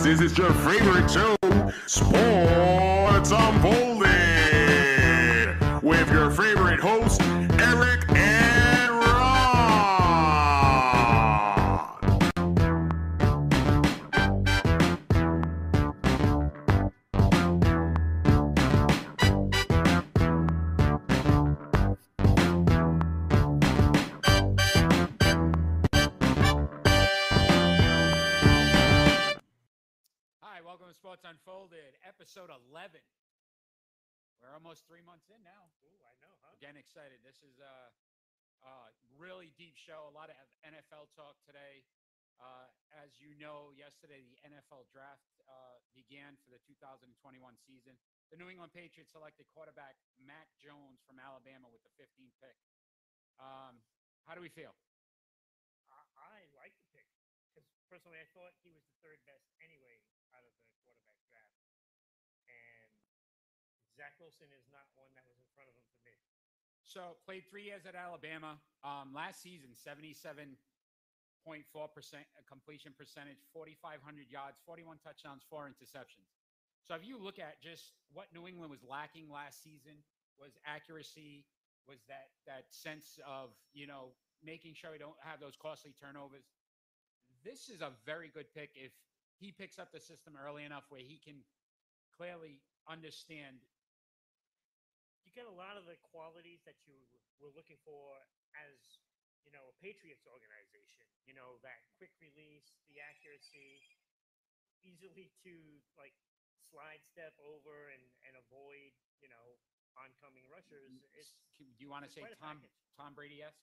this is your favorite show, Sports on with excited. This is a, a really deep show. A lot of NFL talk today. Uh, as you know, yesterday the NFL draft uh, began for the 2021 season. The New England Patriots selected quarterback Mac Jones from Alabama with the 15th pick. Um, how do we feel? I, I like the pick because personally, I thought he was the third best anyway out of the quarterback draft, and Zach Wilson is not one that was in front of him for. So played three years at Alabama. Um, last season, seventy-seven point four percent completion percentage, forty-five hundred yards, forty-one touchdowns, four interceptions. So if you look at just what New England was lacking last season, was accuracy, was that that sense of you know making sure we don't have those costly turnovers. This is a very good pick if he picks up the system early enough where he can clearly understand You get a lot of the qualities that you were looking for as you know a Patriots organization. You know that quick release, the accuracy, easily to like slide step over and and avoid you know oncoming rushers. It's Do you want to say Tom package. Tom Brady esque?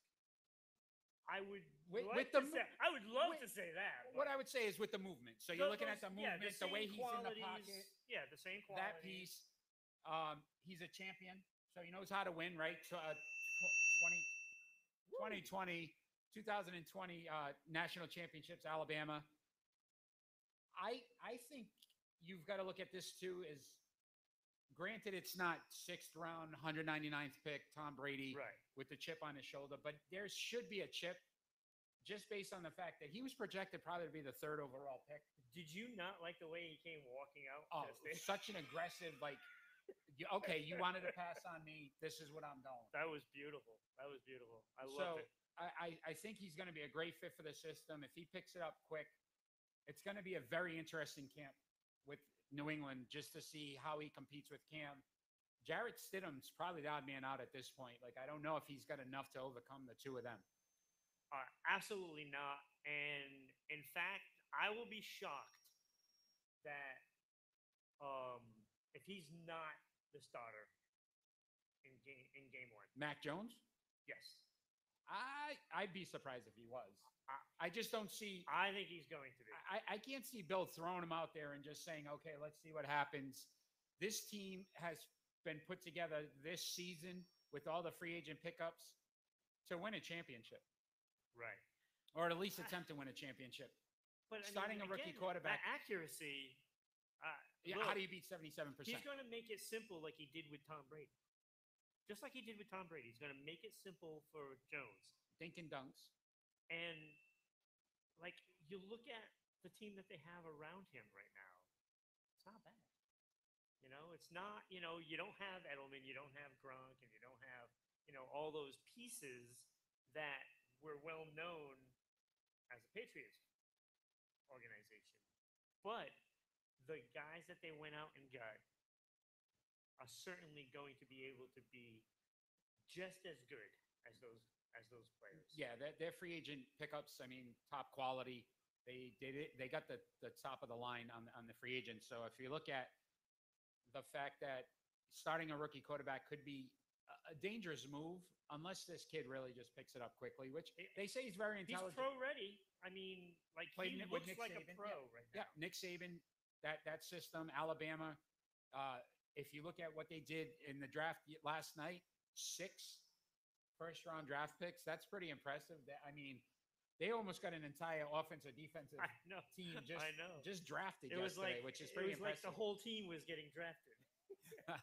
I would With- like with the say, I would love with- to say that. What I would say is with the movement. So you're tho- looking at the movement, yeah, the, way he's in the pocket, Yeah, the same quality. that piece. Um, he's a champion, so he knows how to win, right? Uh, 20, 2020, 2020 uh, national championships, Alabama. I I think you've got to look at this too. As granted, it's not sixth round, 199th pick, Tom Brady Right. with the chip on his shoulder, but there should be a chip just based on the fact that he was projected probably to be the third overall pick. Did you not like the way he came walking out? Oh, to the stage? such an aggressive, like, you, okay, you wanted to pass on me. This is what I'm going. That was beautiful. That was beautiful. I love So it. I, I, I think he's going to be a great fit for the system. If he picks it up quick, it's going to be a very interesting camp with New England just to see how he competes with Cam. Jarrett Stidham's probably the odd man out at this point. Like, I don't know if he's got enough to overcome the two of them. Uh, absolutely not. And in fact, I will be shocked that um, if he's not the starter in game in game one. Mac Jones? Yes, I, I'd be surprised if he was. I, I just don't see. I think he's going to be. I, I can't see Bill throwing him out there and just saying, okay, let's see what happens. This team has been put together this season with all the free agent pickups to win a championship, Right. or at least attempt to win a championship. But I mean, Starting a rookie quarterback- accuracy. Uh, Yeah, look, how do you beat 77%? He's going to make it simple like he did with Tom Brady. Just like he did with Tom Brady. He's going to make it simple for Jones. Dink and dunks. And like you look at the team that they have around him right now, it's not bad. You know, it's not, you know, you don't have Edelman, you don't have Gronk, and you don't have, you know, all those pieces that were well known as a Patriots organization. But the guys that they went out and got are certainly going to be able to be just as good as those as those players. Yeah, their, their free agent pickups, I mean, top quality. They did it. They got the, the top of the line on, the- on the free agents. So if you look at the fact that starting a rookie quarterback could be a, dangerous move unless this kid really just picks it up quickly, which they say he's very intelligent. He's pro ready. I mean, like Played he looks Nick like Saban, a yeah. pro right now. Yeah, Nick Saban, that that system, Alabama. Uh, if you look at what they did in the draft last night, six first round draft picks. That's pretty impressive. That I mean, they almost got an entire offensive defensive team just I know. just drafted it was yesterday, like which is pretty it was like impressive. the whole team was getting drafted.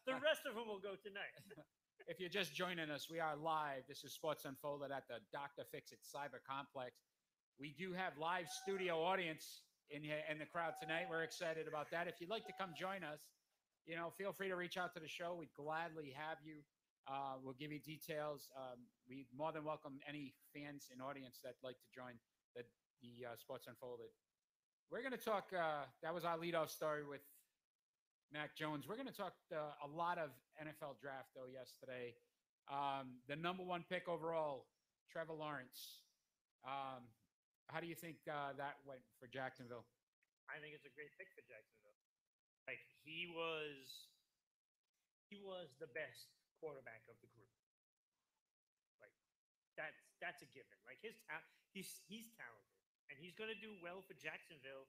the rest of them will go tonight. if you're just joining us, we are live. This is Sports Unfolded at the Dr. Fix It Cyber Complex. we do have live studio audience in in the crowd tonight. We're excited about that. If you'd like to come join us, you know, feel free to reach out to the show. We'd gladly have you. Uh, we'll give you details. Um, we more than welcome any fans and audience that'd like to join the the uh, Sports Unfolded. We're going to talk. Uh, that was our leadoff story with Mac Jones. We're going to talk uh, a lot of NFL draft though. Yesterday, um, the number one pick overall, Trevor Lawrence. Um, how do you think uh, that went for Jacksonville? I think it's a great pick for Jacksonville. Like he was, he was the best quarterback of the group. Like that's that's a given. Like his ta- he's he's talented, and he's going to do well for Jacksonville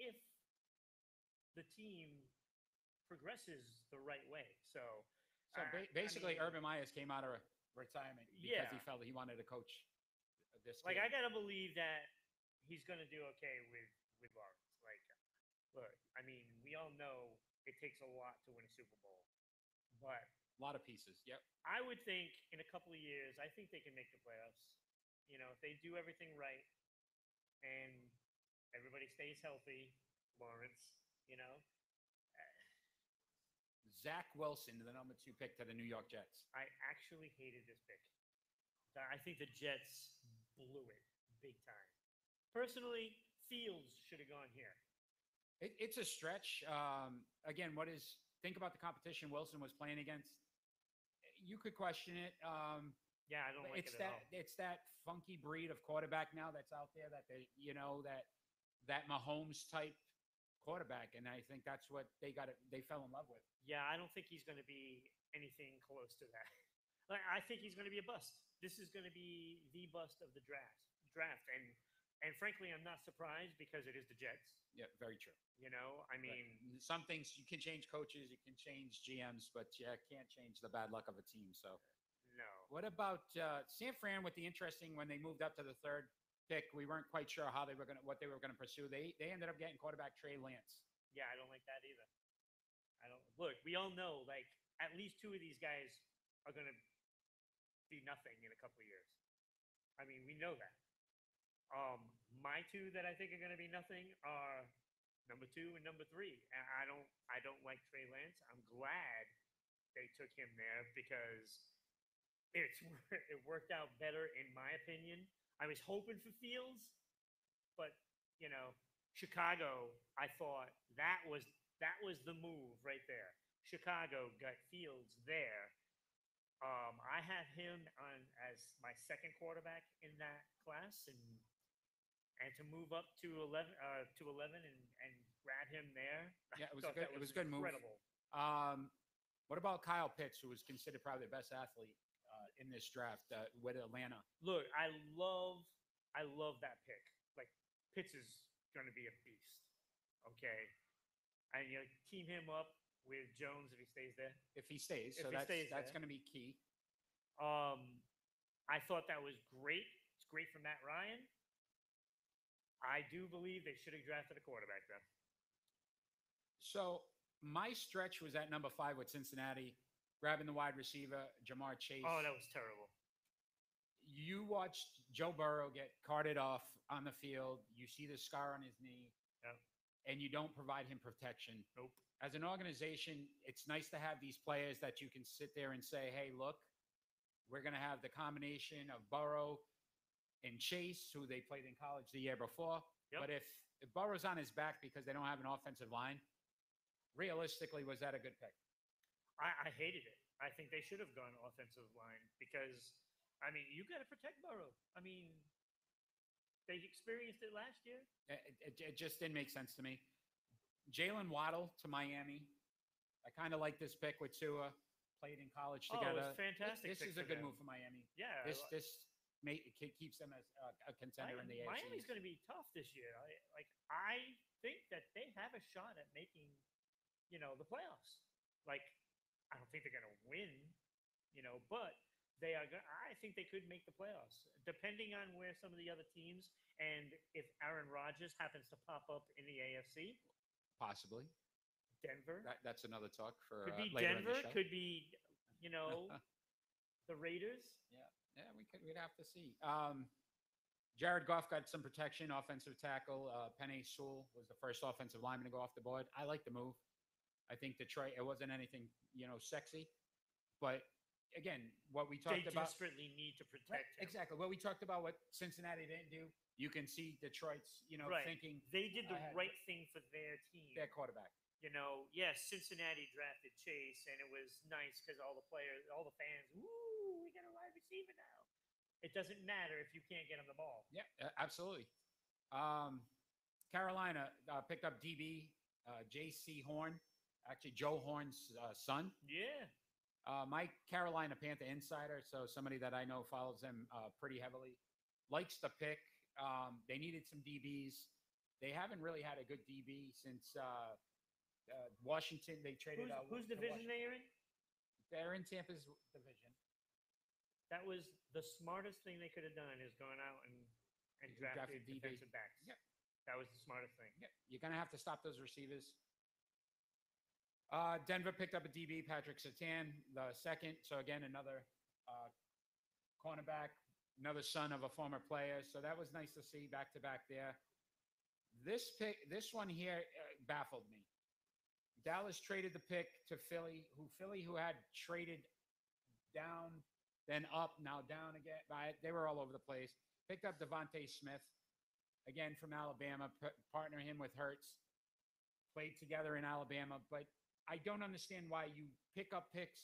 if the team progresses the right way. So, So I- ba- I basically, mean, Urban Meyers came out of retirement because he felt that he wanted to coach this. like. I gotta believe that he's gonna do okay with with Lawrence. Like, look, I mean, we all know it takes a lot to win a Super Bowl, but a lot of pieces. Yep. I would think in a couple of years, I think they can make the playoffs. You know, if they do everything right and everybody stays healthy, Lawrence, you know, Zach Wilson, the number two pick to the New York Jets. I actually hated this pick. I think the Jets blew it big time. Personally, Fields should have gone here. It, it's a stretch. Um, again, what is think about the competition Wilson was playing against? You could question it. Um, Yeah, I don't like it's it at that all. it's that funky breed of quarterback now that's out there that they you know that that Mahomes type quarterback, and I think that's what they got. It, they fell in love with. Yeah, I don't think he's going to be anything close to that. Like, I think he's going to be a bust. This is going to be the bust of the draft. Draft, and and frankly, I'm not surprised because it is the Jets. Yeah, very true. You know, I Right. mean, some things you can change coaches, you can change GMs, but you can't change the bad luck of a team. So, no. what about uh, San Fran with the interesting when they moved up to the third pick? We weren't quite sure how they were going to what they were going to pursue. They they ended up getting quarterback Trey Lance. Yeah, I don't like that either. I don't look. We all know, like, at least two of these guys are going to be nothing in a couple of years. I mean, we know that. Um, my two that I think are going to be nothing are number two and number three. And I don't, I don't like Trey Lance. I'm glad they took him there because it's it worked out better in my opinion. I was hoping for Fields, but you know, Chicago, I thought that was that was the move right there. Chicago got Fields there. Um, I had him on as my second quarterback in that class, and and to move up to eleven uh, to eleven and, and grab him there. Yeah, it was a good- that it was a good move. incredible. Um, what about Kyle Pitts, who was considered probably the best athlete uh, in this draft uh, with Atlanta? Look, I love I love that pick. Like Pitts is going to be a beast. Okay, and you know, team him up with Jones if he stays there. If he stays, so If he that's stays that's there. going to be key. Um, I thought that was great. It's great for Matt Ryan. I do believe they should have drafted a quarterback though. So my stretch was at number five with Cincinnati, grabbing the wide receiver Ja'Marr Chase. Oh, that was terrible. you watched Joe Burrow get carted off on the field. You see the scar on his knee, Yep. And you don't provide him protection. Nope. As an organization, it's nice to have these players that you can sit there and say, "Hey, look, we're going to have the combination of Burrow and Chase, who they played in college the year before. Yep. But if, if Burrow's on his back because they don't have an offensive line, realistically, was that a good pick? I, I hated it. I think they should have gone offensive line because, I mean, you got to protect Burrow. I mean, they experienced it last year. It, it, it just didn't make sense to me. Jalen Waddle to Miami. I kind of like this pick with Tua. Played in college Oh, together. Th- fantastic This pick is a good them. move for Miami. Yeah, This this may, keeps them as a, a contender in the AFC. Miami's going to be tough this year. I, like I think that they have a shot at making, you know, the playoffs. Like I don't think they're going to win, you know, but they are. Go- I think they could make the playoffs, depending on where some of the other teams and if Aaron Rodgers happens to pop up in the AFC. possibly. Denver That, that's another talk for could uh, be later Denver. Could be, you know, the Raiders. yeah, we could. We'd have to see. Um, Jared Goff got some protection, offensive tackle. Uh, Penei Sewell was the first offensive lineman to go off the board. I like the move. I think Detroit. It wasn't anything, you know, sexy, but again, what we They talked about. desperately need to Right, protect him. exactly. What we talked about, what Cincinnati didn't do. You can see Detroit's, you know, Right. thinking They did the had- right thing for their team. their quarterback. you know, yes, Cincinnati drafted Chase, and it was nice because all the players, all the fans, woo, we got a wide receiver now. It doesn't matter if you can't get him the ball. Yeah, absolutely. Um, Carolina uh, picked up DB uh, Jaycee Horn, actually Joe Horn's uh, son. Yeah, Uh, my Carolina Panther insider, so somebody that I know follows them uh, pretty heavily, likes the pick. Um, they needed some DBs. They haven't really had a good DB since uh, uh, Washington. They traded. who's, uh, whose division they are in? They're in Tampa's division. That was the smartest thing they could have done is gone out and and drafted drafted DB. defensive backs. Yep. that was the smartest thing. Yeah, you're gonna have to stop those receivers. Uh, Denver picked up a DB, Patrick Surtain, the second. So again, another uh, cornerback, another son of a former player. So that was nice to see back to back there. This pick, this one here, uh, baffled me. Dallas traded the pick to Philly, who Philly who had traded down, then up, now down again. They were all over the place. Picked up DeVonta Smith, again from Alabama, p- partner him with Hurts. Played together in Alabama, but I don't understand why you pick up picks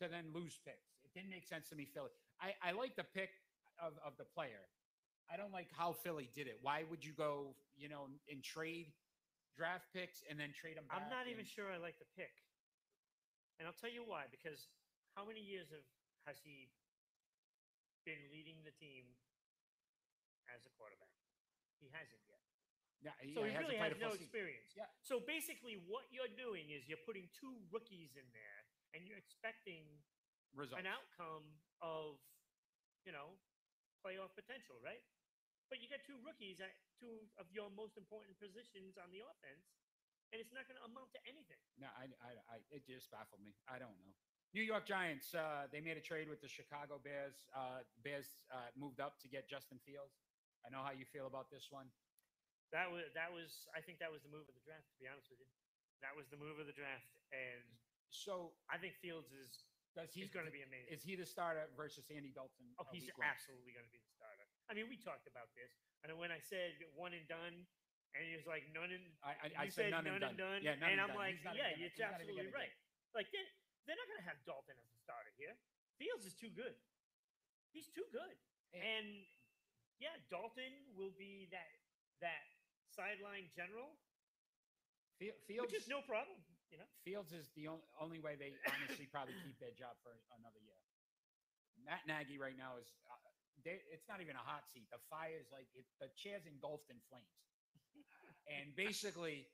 to then lose picks. It didn't make sense to me, Philly. I, I like the pick of, of the player. I don't like how Philly did it. Why would you go, you know, and trade draft picks and then trade them back? I'm not even sure I like the pick, and I'll tell you why. Because how many years have has he been leading the team as a quarterback? He hasn't yet. Yeah, So yeah, he really has no experience. Yeah. So basically, what you're doing is you're putting two rookies in there, and you're expecting Results. an outcome of, you know, playoff potential, right? But you got two rookies at two of your most important positions on the offense, and it's not going to amount to anything. No, I, I, I, it just baffled me. I don't know. New York Giants, uh, they made a trade with the Chicago Bears. Uh, Bears uh, moved up to get Justin Fields. I know how you feel about this one. That was that was I think that was the move of the draft. To be honest with you, that was the move of the draft, and So I think Fields is does he he's going to be amazing. Is he the starter versus Andy Dalton? Oh, he's absolutely going to be the starter. I mean, we talked about this, and when I said one and done, and he was like none and I, I, I said, said none, and done. Yeah, none and and I'm done. like, yeah, gonna- you're he's not even absolutely right. Like they they're not going to have Dalton as a starter here. Fields is too good. He's too good, And- and yeah, Dalton will be that that sideline general, Fields, which is no problem. You know, Fields is the only, only way they honestly probably keep their job for another year. Matt Nagy right now is, uh, they, it's not even a hot seat. The fire is like, it, the chair's engulfed in flames. and basically,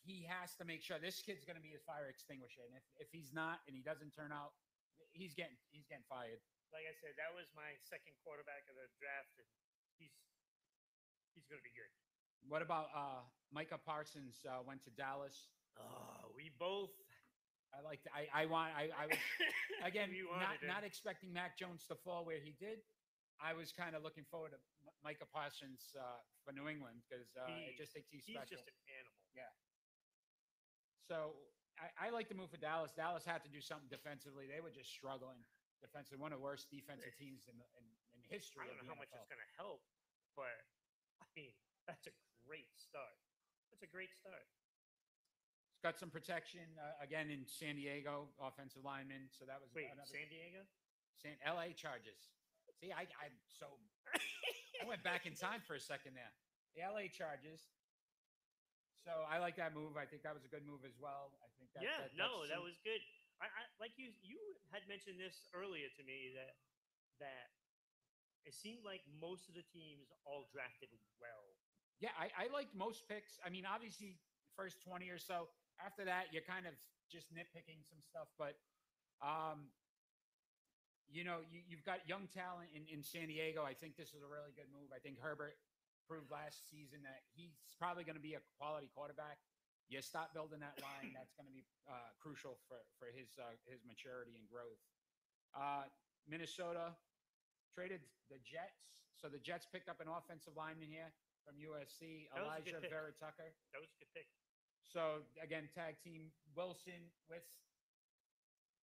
he has to make sure this kid's going to be his fire extinguisher. And if, if he's not and he doesn't turn out, he's getting he's getting fired. like I said, that was my second quarterback of the draft, and he's he's going to be good. What about uh, Micah Parsons? Uh, went to Dallas. Oh, we both I like. I I want. I I was again not not expecting Mac Jones to fall where he did. I was kind of looking forward to M- Micah Parsons uh, for New England because uh, it just thinks he's he's special. just an animal. Yeah. So I, I like to move for Dallas. Dallas had to do something defensively. They were just struggling defensively. One of the worst defensive teams in the, in, in history. I don't know the how much it's going to help, but I that's a great start. That's a great start. It's got some protection uh, again in San Diego, offensive lineman. So that was Wait, another San Diego? San L.A. Chargers. See, I I'm so I went back in time for a second there. The LA Chargers. So I like that move. I think that was a good move as well. I think that, yeah, that, no, that was good. I, I like you. You had mentioned this earlier to me that that it seemed like most of the teams all drafted well. yeah. I, I liked most picks. I mean, obviously, first twenty or so. After that, you're kind of just nitpicking some stuff, but um, you know, you, you've got young talent in, in San Diego. I think this is a really good move. I think Herbert proved last season that he's probably going to be a quality quarterback. You stop building that line. That's going to be uh, crucial for, for his uh, his maturity and growth. Uh, Minnesota traded the Jets. So the Jets picked up an offensive lineman here from USC, That was a good Alijah. Vera Tucker. That was a good pick. So again, tag team Wilson with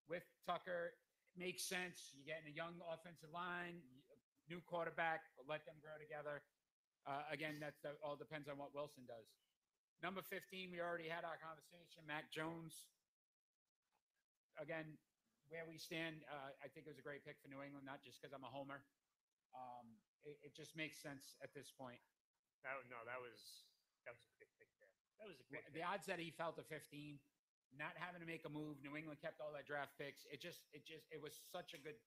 with Tucker makes sense. You're getting a young offensive line, new quarterback. Let them grow together. Uh, again, that that all depends on what Wilson does. Number 15, we already had our conversation. Mac Jones. Again, where we stand, uh, I think it was a great pick for New England, not just because I'm a homer. Um, it, it just makes sense at this point. That no, that was that was a good pick there. That was a good the pick. odds that he fell to 15 not having to make a move new england kept all their draft picks it just it just it was such a good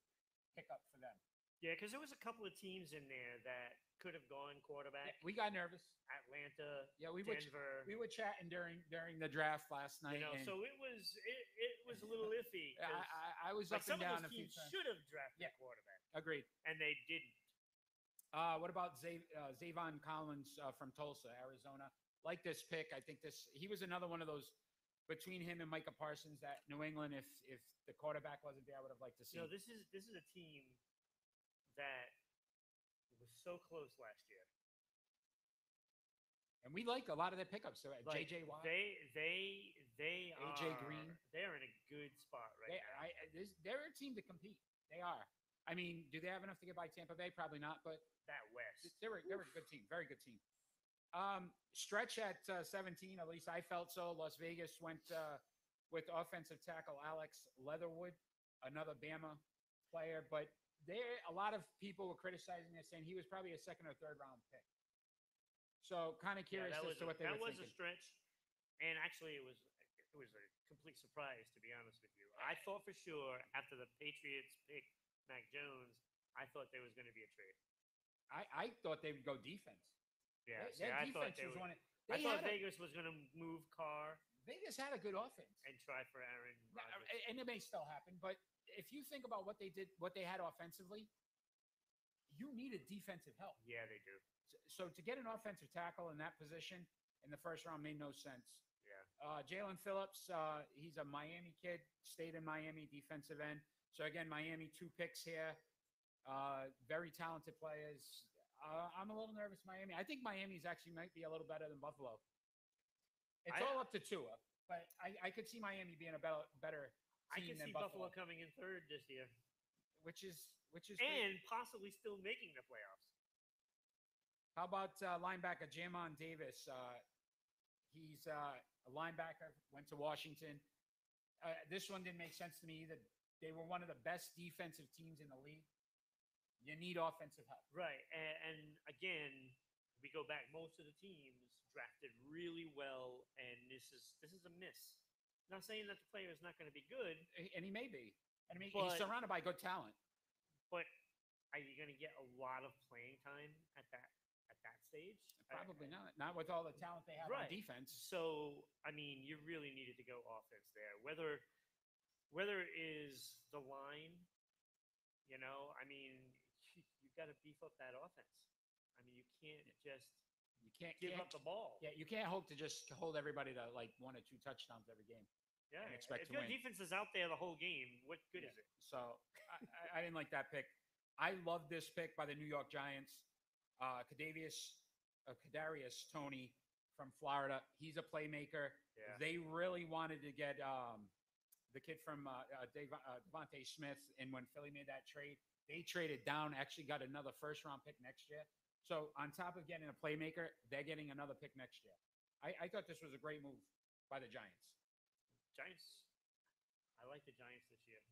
pickup for them Yeah, because there was a couple of teams in there that could have gone Yeah, quarterback. we got nervous Atlanta, yeah we were ch- we were chatting during during the draft last night you know, so it was it, it was a little iffy. I, I, I was like up some and down of those teams should have drafted Yeah. a quarterback, agreed and they didn't. uh, what about Zav- uh, Zaven Collins uh, from Tulsa, Arizona? Like this pick, I think this he was another one of those between him and Micah Parsons that New England, if if the quarterback wasn't there, I would have liked to see. Know, this is this is a team that was so close last year. and we like a lot of their pickups. So uh, Like, JJ Watt, They they they AJ are Green. They're in a good spot right They, now. I, this, they're a team to compete. They are. I mean, do they have enough to get by Tampa Bay? Probably not, but that West. they're a, they're a good team, very good team. Um, stretch at uh, 17, at least I felt so. Las Vegas went uh, with offensive tackle Alex Leatherwood, another Bama player, but there a lot of people were criticizing this, saying he was probably a second or third round pick. So kind of curious that as to a, what they that were was thinking. a stretch, and actually it was it was a complete surprise to be honest with you. I thought for sure after the Patriots picked Mac Jones, I thought there was going to be a trade. I, I thought they would go defense. Yeah, Their- see, their I thought defense they was would, one. Of, I thought had a- Vegas was going to move Carr Vegas had a good offense. and try for Aaron Rodgers. and it may still happen, but if you think about what they did, what they had offensively, you needed defensive help. yeah, they do. S- So to get an offensive tackle in that position in the first round made no sense. Yeah. Uh, Jaelan Phillips, uh, he's a Miami kid, stayed in Miami defensive end. So again, Miami two picks here, uh, very talented players. Uh, I'm a little nervous, Miami. I think Miami's actually might be a little better than Buffalo. It's I- all up to Tua, but I, I could see Miami being a better better I can than see Buffalo. Buffalo, coming in third this year which is which is great. and possibly still making the playoffs. How about uh, linebacker Jamin Davis? Uh, he's uh, a linebacker, went to Washington. Uh, this one didn't make sense to me either. They were one of the best defensive teams in the league. You need offensive help. Right, and, and again, we go back. Most of the teams drafted really well, and this is this is a miss. Not saying that the player is not going to be good, And he may be. I mean, But- he's surrounded by good talent. but are you going to get a lot of playing time at that at that stage? I- Probably not. Not with all the talent they have Right. on defense. So I mean, you really needed to go offense there. Whether whether it is the line, you know, I mean, you, you got to beef up that offense. I mean, you can't just You can't give can't- up the ball. Yeah, you can't hope to just hold everybody to like one or two touchdowns every game. Yeah, and expect if to your win. defense is out there the whole game, what good Yeah. is it? So I, I, I didn't like that pick. I love this pick by the New York Giants. Uh, Kadavius, uh, Kadarius Toney from Florida. He's a playmaker. Yeah. They really wanted to get um, the kid from uh, uh, Dave, uh, DeVonta Smith, and when Philly made that trade, they traded down. Actually, got another first round pick next year. So on top of getting a playmaker, they're getting another pick next year. I, I thought this was a great move by the Giants. Giants. I like the Giants this year.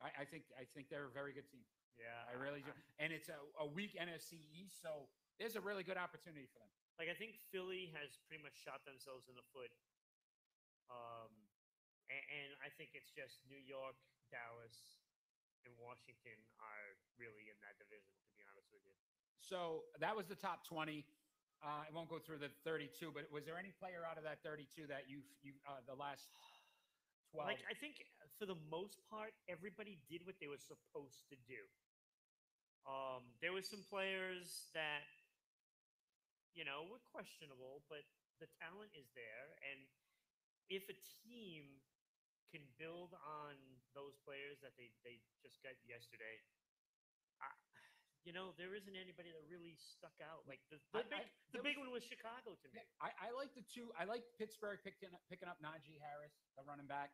I, I think I think they're a very good team. Yeah, I really do. And it's a, a weak NFC East, so there's a really good opportunity for them. like I think Philly has pretty much shot themselves in the foot. Um, and, and I think it's just New York, Dallas, and Washington are really in that division. To be honest with you, So that was the top 20. Uh, I won't go through the 32, but was there any player out of that 32 that you've, you uh, the last 12? like I think for the most part, everybody did what they were supposed to do. Um, there were some players that you know were questionable, but the talent is there, and if a team can build on those players that they, they just got yesterday, you know, there isn't anybody that really stuck out. Like the, I- big, I- the big one was Chicago to me. I, I like the two. I like Pittsburgh picking up, picking up Najee Harris, the running back.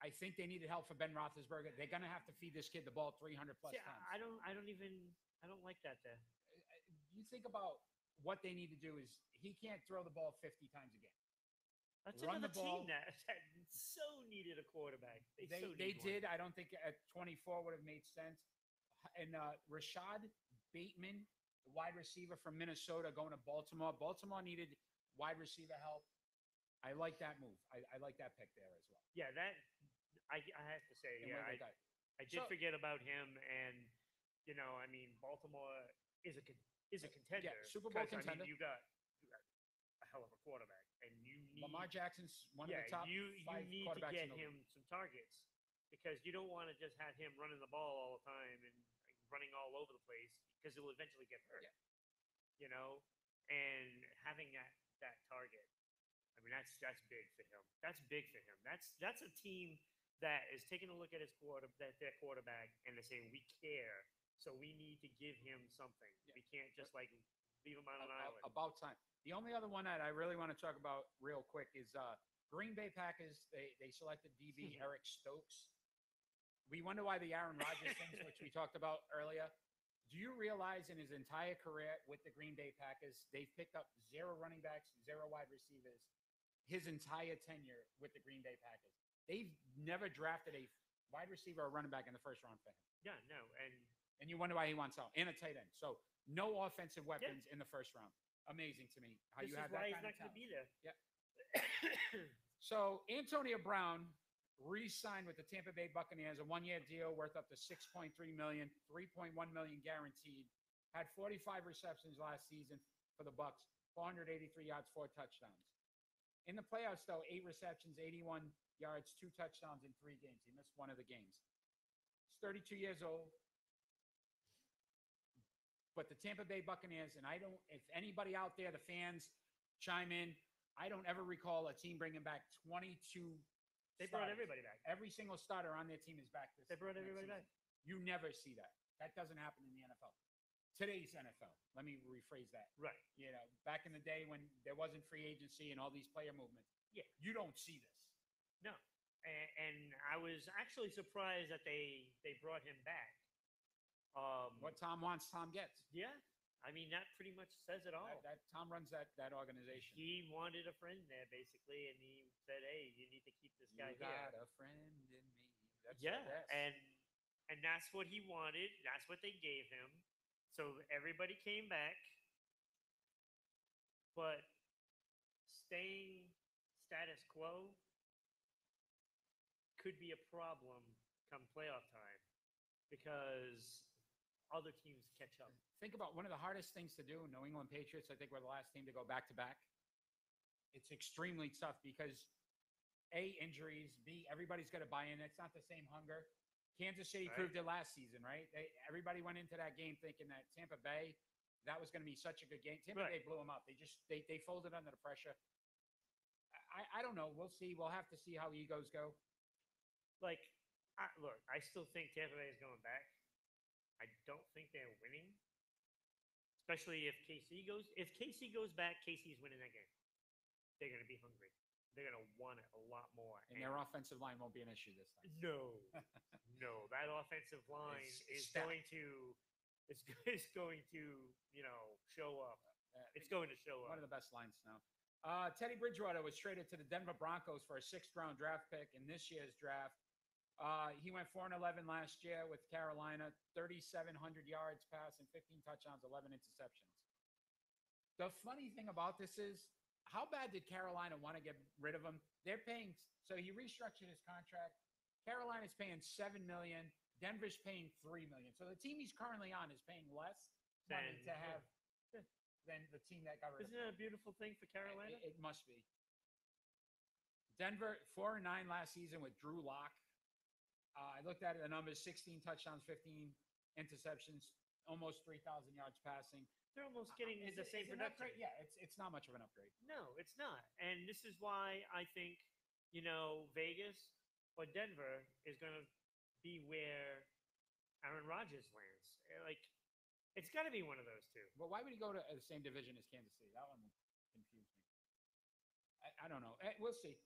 I think they needed help for Ben Roethlisberger. They're gonna have to feed this kid the ball 300 plus See, times. I, I don't, I don't even, I don't like that there. Uh, you think about what they need to do is he can't throw the ball 50 times a game. That's Run the another team ball. that, that so needed a quarterback. They, They, so they need one. did. I don't think at 24 would have made sense. And uh, Rashod Bateman, the wide receiver from Minnesota, going to Baltimore. Baltimore needed wide receiver help. I like that move. I, I like that pick there as well. Yeah, that I, I have to say, And yeah, I, I did So- forget about him, and you know, I mean, Baltimore is a is a contender. Yeah, Super Bowl 'cause, I contender. mean, you got, you got a hell of a quarterback, and you need Lamar Jackson's one yeah, of the top you you need to get him some targets because you don't want to just have him running the ball all the time and like, running all over the place because he'll eventually get hurt. Yeah. You know, and having that that target, I mean, that's that's big for him. That's big for him. That's that's a team that is taking a look at his quarter that their quarterback and they're saying we care, so we need to give him something. Yeah. We can't just like leave him on an island. About time. The only other one that I really want to talk about real quick is uh, Green Bay Packers. They they selected DB Eric Stokes. We wonder why the Aaron Rodgers things, which we talked about earlier. Do you realize in his entire career with the Green Bay Packers, they've picked up zero running backs, zero wide receivers, his entire tenure with the Green Bay Packers. They've never drafted a wide receiver or running back in the first round for him. yeah, no, and And you wonder why he wants out. And a tight end. So no offensive weapons in the first round. Amazing to me how this you is have why that he's not going to be there. Yep. So Antonio Brown re-signed with the Tampa Bay Buccaneers, a one-year deal worth up to 6.3 million, 3.1 million guaranteed. Had 45 receptions last season for the Bucs, 483 yards, four touchdowns. In the playoffs, though, eight receptions, 81 yards, two touchdowns in three games. He missed one of the games. He's 32 years old. But the Tampa Bay Buccaneers, and I don't, if anybody out there, the fans chime in, I don't ever recall a team bringing back 22. They brought starters. everybody back. Every single starter on their team is back this They brought next everybody season. back. You never see that. That doesn't happen in the NFL. Today's NFL. Let me rephrase that. Right. You know, back in the day when there wasn't free agency and all these player movements. Yeah. You don't see this. No. And, and I was actually surprised that they they brought him back. Um, What Tom wants, Tom gets. Yeah. I mean, that pretty much says it all. That, that Tom runs that that organization. He wanted a friend there, basically, and he said, "Hey, you need to keep this guy you here." got a friend in me. That's yeah, and and that's what he wanted. That's what they gave him. So everybody came back, but staying status quo could be a problem come playoff time because other teams catch up. think about one of the hardest things to do. New England Patriots, I think, we're the last team to go back to back. It's extremely tough because A, injuries, B, everybody's got to buy in. It's not the same hunger. Kansas City Right. proved it last season, right? They, everybody went into that game thinking that Tampa Bay, that was going to be such a good game. Tampa Right. Bay blew them up. They just they, they folded under the pressure. I, I don't know. We'll see. We'll have to see how egos go. Like, I, look, I still think Tampa Bay is going back. I don't think they're winning, especially if KC goes. If KC goes back, KC's winning that game. They're going to be hungry. They're going to want it a lot more. And their offensive line won't be an issue this time. no, no, that offensive line It's is stout. going to. It's, it's going to, you know, show up. Uh, It's going to show One up. One of the best lines now. Uh, Teddy Bridgewater was traded to the Denver Broncos for a sixth round draft pick in this year's draft. Uh, he went 4 and 11 last year with Carolina, 3,700 yards passing, 15 touchdowns, 11 interceptions. The funny thing about this is, how bad did Carolina want to get rid of him? They're paying, so he restructured his contract. Carolina's paying seven million. Denver's paying three million. So the team he's currently on is paying less money to yeah. have than the team that got rid of him. Isn't of him. that a beautiful thing for Carolina? It, it must be. Denver four and nine last season with Drew Lock. Uh, I looked at the numbers: 16 touchdowns, 15 interceptions, almost 3,000 yards passing. They're almost getting Is the same production. upgrade? Yeah, it's it's not much of an upgrade. No, it's not. And this is why I think, you know, Vegas or Denver is going to be where Aaron Rodgers lands. Uh, Like, it's got to be one of those two. But why would he go to uh, the same division as Kansas City? That one confused me. I, I don't know. Eh, we'll see.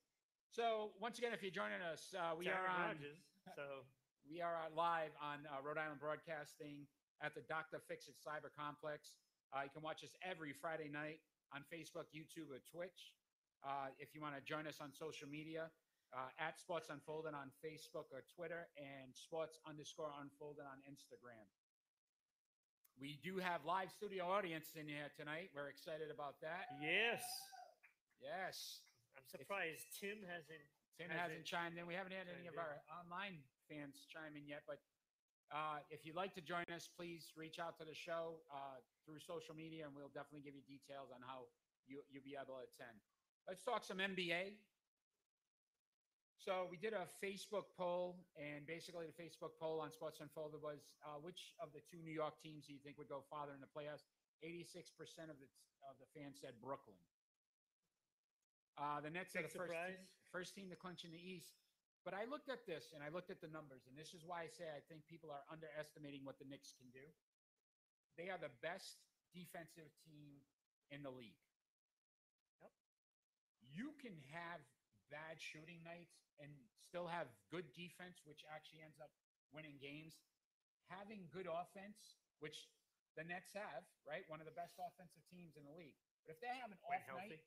So once again, if you're joining us, uh, we It's are Aaron on. Rodgers, so We are live on uh, Rhode Island Broadcasting at the Dr. Fix It Cyber Complex. Uh, you can watch us every Friday night on Facebook, YouTube, or Twitch. Uh, if you want to join us on social media, uh, at Sports Unfolded on Facebook or Twitter, and Sports underscore Unfolded on Instagram. We do have live studio audience in here tonight. We're excited about that. yes, Yes. I'm surprised Tim hasn't. Tim hasn't chimed in. We haven't had any of our online fans chime in yet, but uh, if you'd like to join us, please reach out to the show uh, through social media, and we'll definitely give you details on how you you'll be able to attend. Let's talk some NBA. So we did a Facebook poll, and basically the Facebook poll on Sports Unfolded was, uh, which of the two New York teams do you think would go farther in the playoffs? Eighty-six percent of the of the fans said Brooklyn. Uh, the Nets are the first team, first team to clinch in the East. But I looked at this and I looked at the numbers, and this is why I say I think people are underestimating what the Knicks can do. They are the best defensive team in the league. Yep. You can have bad shooting nights and still have good defense, which actually ends up winning games. Having good offense, which the Nets have, right? One of the best offensive teams in the league. But if they have an When off healthy. night,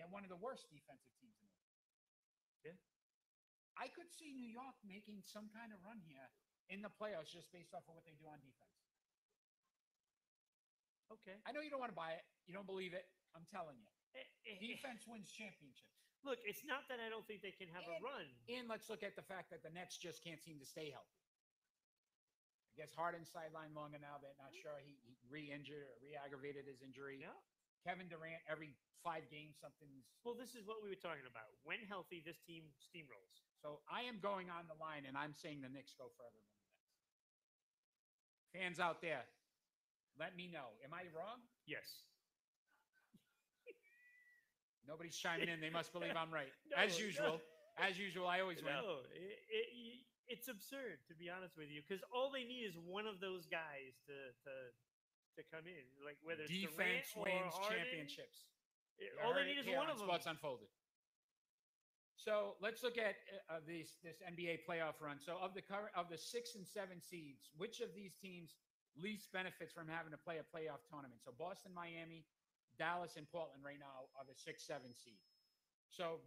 they're one of the worst defensive teams in the league. Yeah. I could see New York making some kind of run here in the playoffs just based off of what they do on defense. Okay. I know you don't want to buy it. You don't believe it. I'm telling you. Eh, eh, eh, Defense wins championships. Look, it's not that I don't think they can have a run. And let's look at the fact that the Nets just can't seem to stay healthy. I guess Harden sidelined longer now. They're not sure he, he re-injured or re-aggravated his injury. Yeah. Kevin Durant, every five games, something's. Well, this is what we were talking about. When healthy, this team steamrolls. So I am going on the line, and I'm saying the Knicks go further than the Nets. Fans out there, let me know. Am I wrong? Yes. Nobody's chiming in. They must believe I'm right. No, As no. usual. As usual, I always win. No, it, it, it's absurd to be honest with you, because all they need is one of those guys to to to come in, like whether it's Defense Durant wins Harden, championships. it- all they need is one on of them. Sports Unfolded. So let's look at uh, this this NBA playoff run. So of the current of the six and seven seeds, which of these teams least benefits from having to play a playoff tournament? So Boston, Miami, Dallas, and Portland right now are the six seven seed. So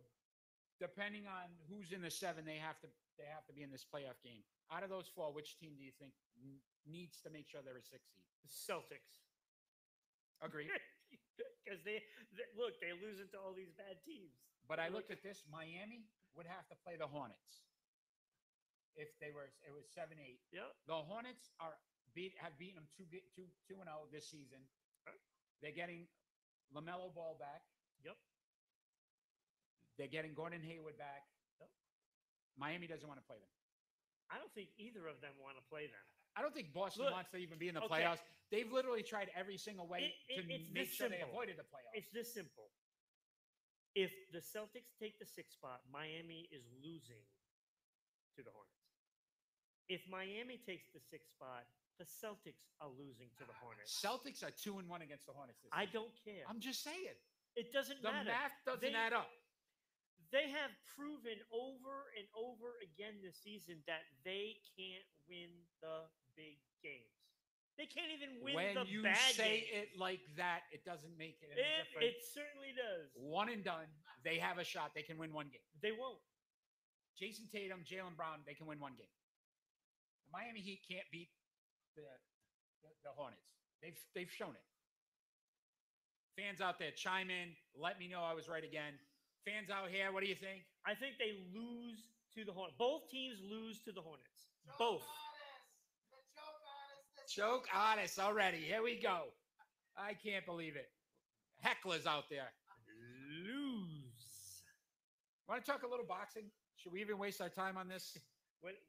depending on who's in the seven, they have to they have to be in this playoff game. Out of those four, which team do you think n- needs to make sure they're a six seed? The Celtics. Agree. Because they, they look, they lose losing to all these bad teams. But I looked at this. Miami would have to play the Hornets if they were. It was seven eight. Yep. The Hornets are beat have beaten them two two two and zero this season. They're getting LaMelo Ball back. Yep. They're getting Gordon Hayward back. Yep. Miami doesn't want to play them. I don't think either of them want to play them. I don't think Boston Look, wants to even be in the okay. playoffs. They've literally tried every single way It- to it- it's make sure they avoided the playoffs. It's this simple. If the Celtics take the sixth spot, Miami is losing to the Hornets. If Miami takes the sixth spot, the Celtics are losing to the Hornets. Celtics are two and one against the Hornets. This I don't care. I'm just saying. it doesn't The matter. The math doesn't They- add up. They have proven over and over again this season that they can't win the big games. They can't even win the bad games. when the you bad say games. it like that, it doesn't make it any It, different. it certainly does. One and done. They have a shot. They can win one game. They won't. Jayson Tatum, Jaylen Brown, they can win one game. The Miami Heat can't beat the, the, the Hornets. They've they've shown it. Fans out there, chime in. Let me know I was right again. Fans out here, what do you think? I think they lose to the Hornets. Both teams lose to the Hornets. Both. Joke honest already. Here we go. I can't believe it. Hecklers out there. Lose. Want to talk a little boxing? Should we even waste our time on this? What?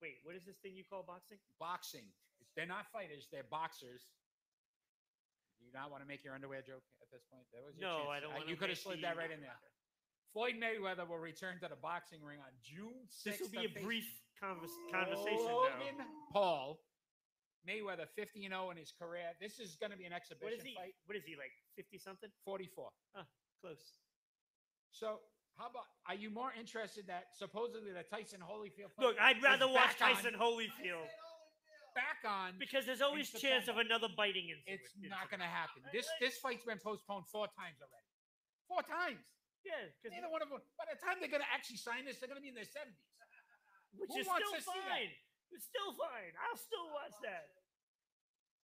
Wait, what is this thing you call boxing? boxing. They're not fighters. They're boxers. Do you not want to make your underwear joke at this point? That was your No, chance. I don't wanna You could have slid that right in there. Floyd Mayweather will return to the boxing ring on June 6th. This will be a brief convers- conversation Logan now. Paul Mayweather 50 and 0 in his career. This is going to be an exhibition is he? fight. What is he like? Fifty something? 44. Close. So, how about are you more interested that supposedly the Tyson Holyfield Look, I'd rather watch back on- Tyson Holyfield back on because there's always chance of another biting incident. It's not going to happen. This this fight's been postponed four times already. Four times. Yeah, because Neither one of them. By the time they're going to actually sign this, they're going to be in their seventies. which Who is wants still to fine. It's still fine. I'll still watch that.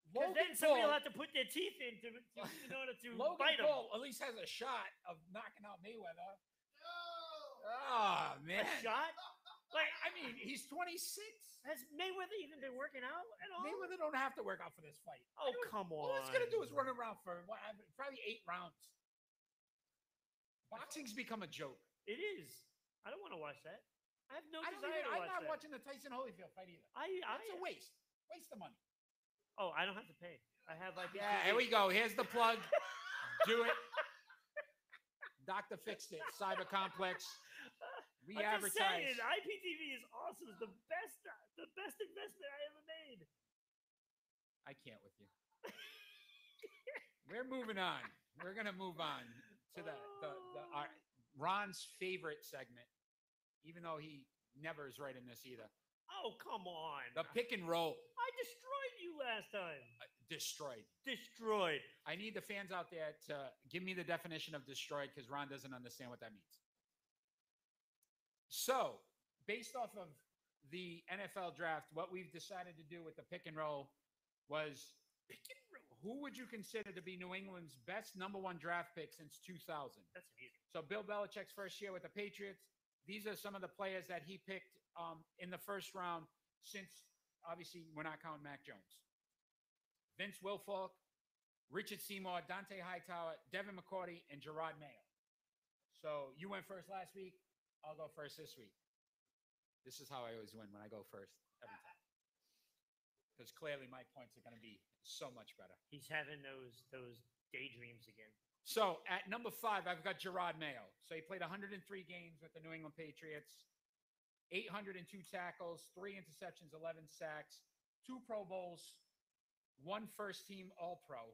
Because then somebody will have to put their teeth into it to, in order to Logan bite him. Paul at least has a shot of knocking out Mayweather. Oh man! A shot? Like I mean, he's twenty six. Has Mayweather even been working out at all? Mayweather don't have to work out for this fight. Oh, come on. All it's gonna do is run around for what, probably eight rounds. Boxing's become a joke. It is. I don't want to watch that. I have no I desire even, to I'm not that. watching the Tyson Holyfield fight either. I, I, That's a waste. Waste of money. oh, I don't have to pay. I have like Yeah, here we go. Here's the plug. Do it. Doctor Fix It. Cyber Complex. We I'm just advertise. saying, IPTV is awesome. It's the best, the best investment I ever made. I can't with you. We're moving on. We're gonna move on to the, the, the our, Ron's favorite segment, even though he never is right in this either. Oh, come on. The pick and roll I destroyed you last time. uh, destroyed. Destroyed. I need the fans out there to give me the definition of destroyed because Ron doesn't understand what that means. So, based off of the NFL draft, what we've decided to do with the pick and roll was pick and roll. Who would you consider to be New England's best number one draft pick since 2000? That's easy. So, Bill Belichick's first year with the Patriots. These are some of the players that he picked um, in the first round since, obviously, we're not counting Mac Jones. Vince Wilfork, Richard Seymour, Dont'a Hightower, Devin McCourty, and Jerod Mayo. So you went first last week. I'll go first this week. This is how I always win when I go first every time. Because clearly my points are going to be so much better. He's having those those daydreams again. So at number five, I've got Jerod Mayo. So he played 103 games with the New England Patriots, 802 tackles, three interceptions, 11 sacks, two Pro Bowls, one first team All Pro.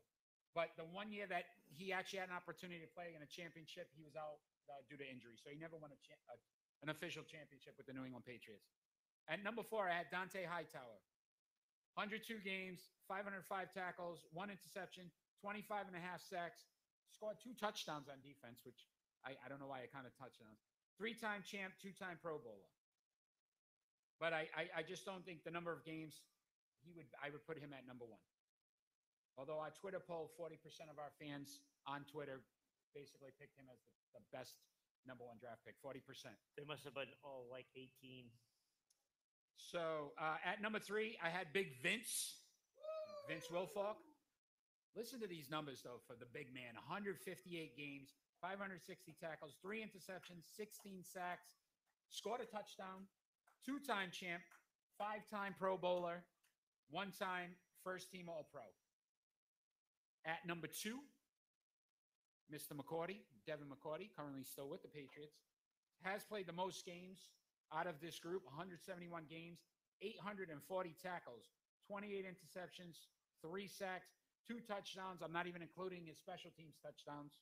But the one year that he actually had an opportunity to play in a championship, he was out uh, due to injury. So he never won a, cha- a an official championship with the New England Patriots. At number four, I had Dont'a Hightower. 102 games, 505 tackles, one interception, 25 and a half sacks, scored two touchdowns on defense, which I, I don't know why I kind of touchdowns. Three time champ, two time Pro Bowler. But I, I, I just don't think the number of games he would I would put him at number one. Although our Twitter poll, 40% of our fans on Twitter basically picked him as the, the best number one draft pick, 40%. They must have been all like 18. So uh, at number three, I had Big Vince, Vince Wilfork. Listen to these numbers though for the big man: 158 games, 560 tackles, three interceptions, 16 sacks, scored a touchdown, two-time champ, five-time Pro Bowler, one-time first-team All-Pro. At number two, Mr. McCourty, Devin McCourty, currently still with the Patriots, has played the most games out of this group 171 games, 840 tackles, 28 interceptions, three sacks, two touchdowns. I'm not even including his special teams touchdowns.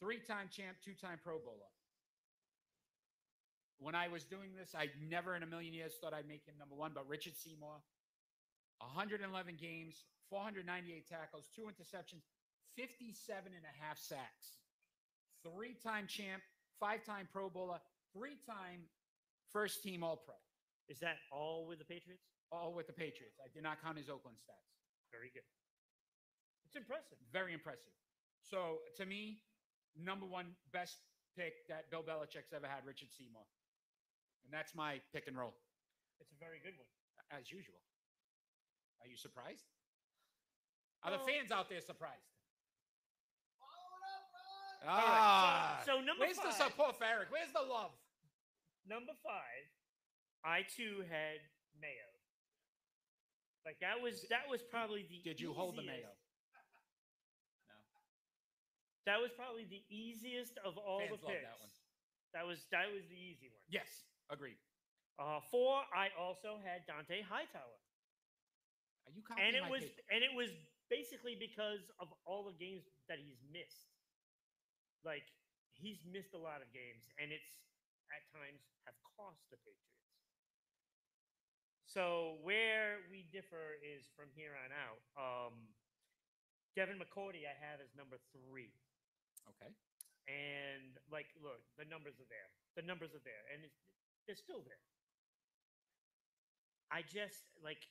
Three time champ, two time Pro Bowler. When I was doing this, I never in a million years thought I'd make him number one, but Richard Seymour, 111 games, 498 tackles, two interceptions, 57 and a half sacks. Three time champ, five time Pro Bowler, three time first team All Pro, Is that all with the Patriots? all with the Patriots. I did not count his Oakland stats. Very good. It's impressive. Very impressive. So to me, number one best pick that Bill Belichick's ever had, Richard Seymour. And that's my pick and roll, It's a very good one. as usual. Are you surprised? Are the fans out there surprised? All right, Ah, so, so number where's the support for Eric? Where's the love? Number five, I too had Mayo. Like that was that was probably the. Did you hold the easiest- mayo? No. That was probably the easiest of all Fans the love picks. that one. That was that was the easy one. Yes, agreed. Uh, four, I also had Dont'a Hightower. Are you and it my was paper? and it was basically because of all the games that he's missed. Like he's missed a lot of games, and it's at times have cost the Patriots. So where we differ is from here on out. Um, Devin McCourty, I have as number three, Okay. and like, look, the numbers are there. The numbers are there, and it's, they're still there. I just like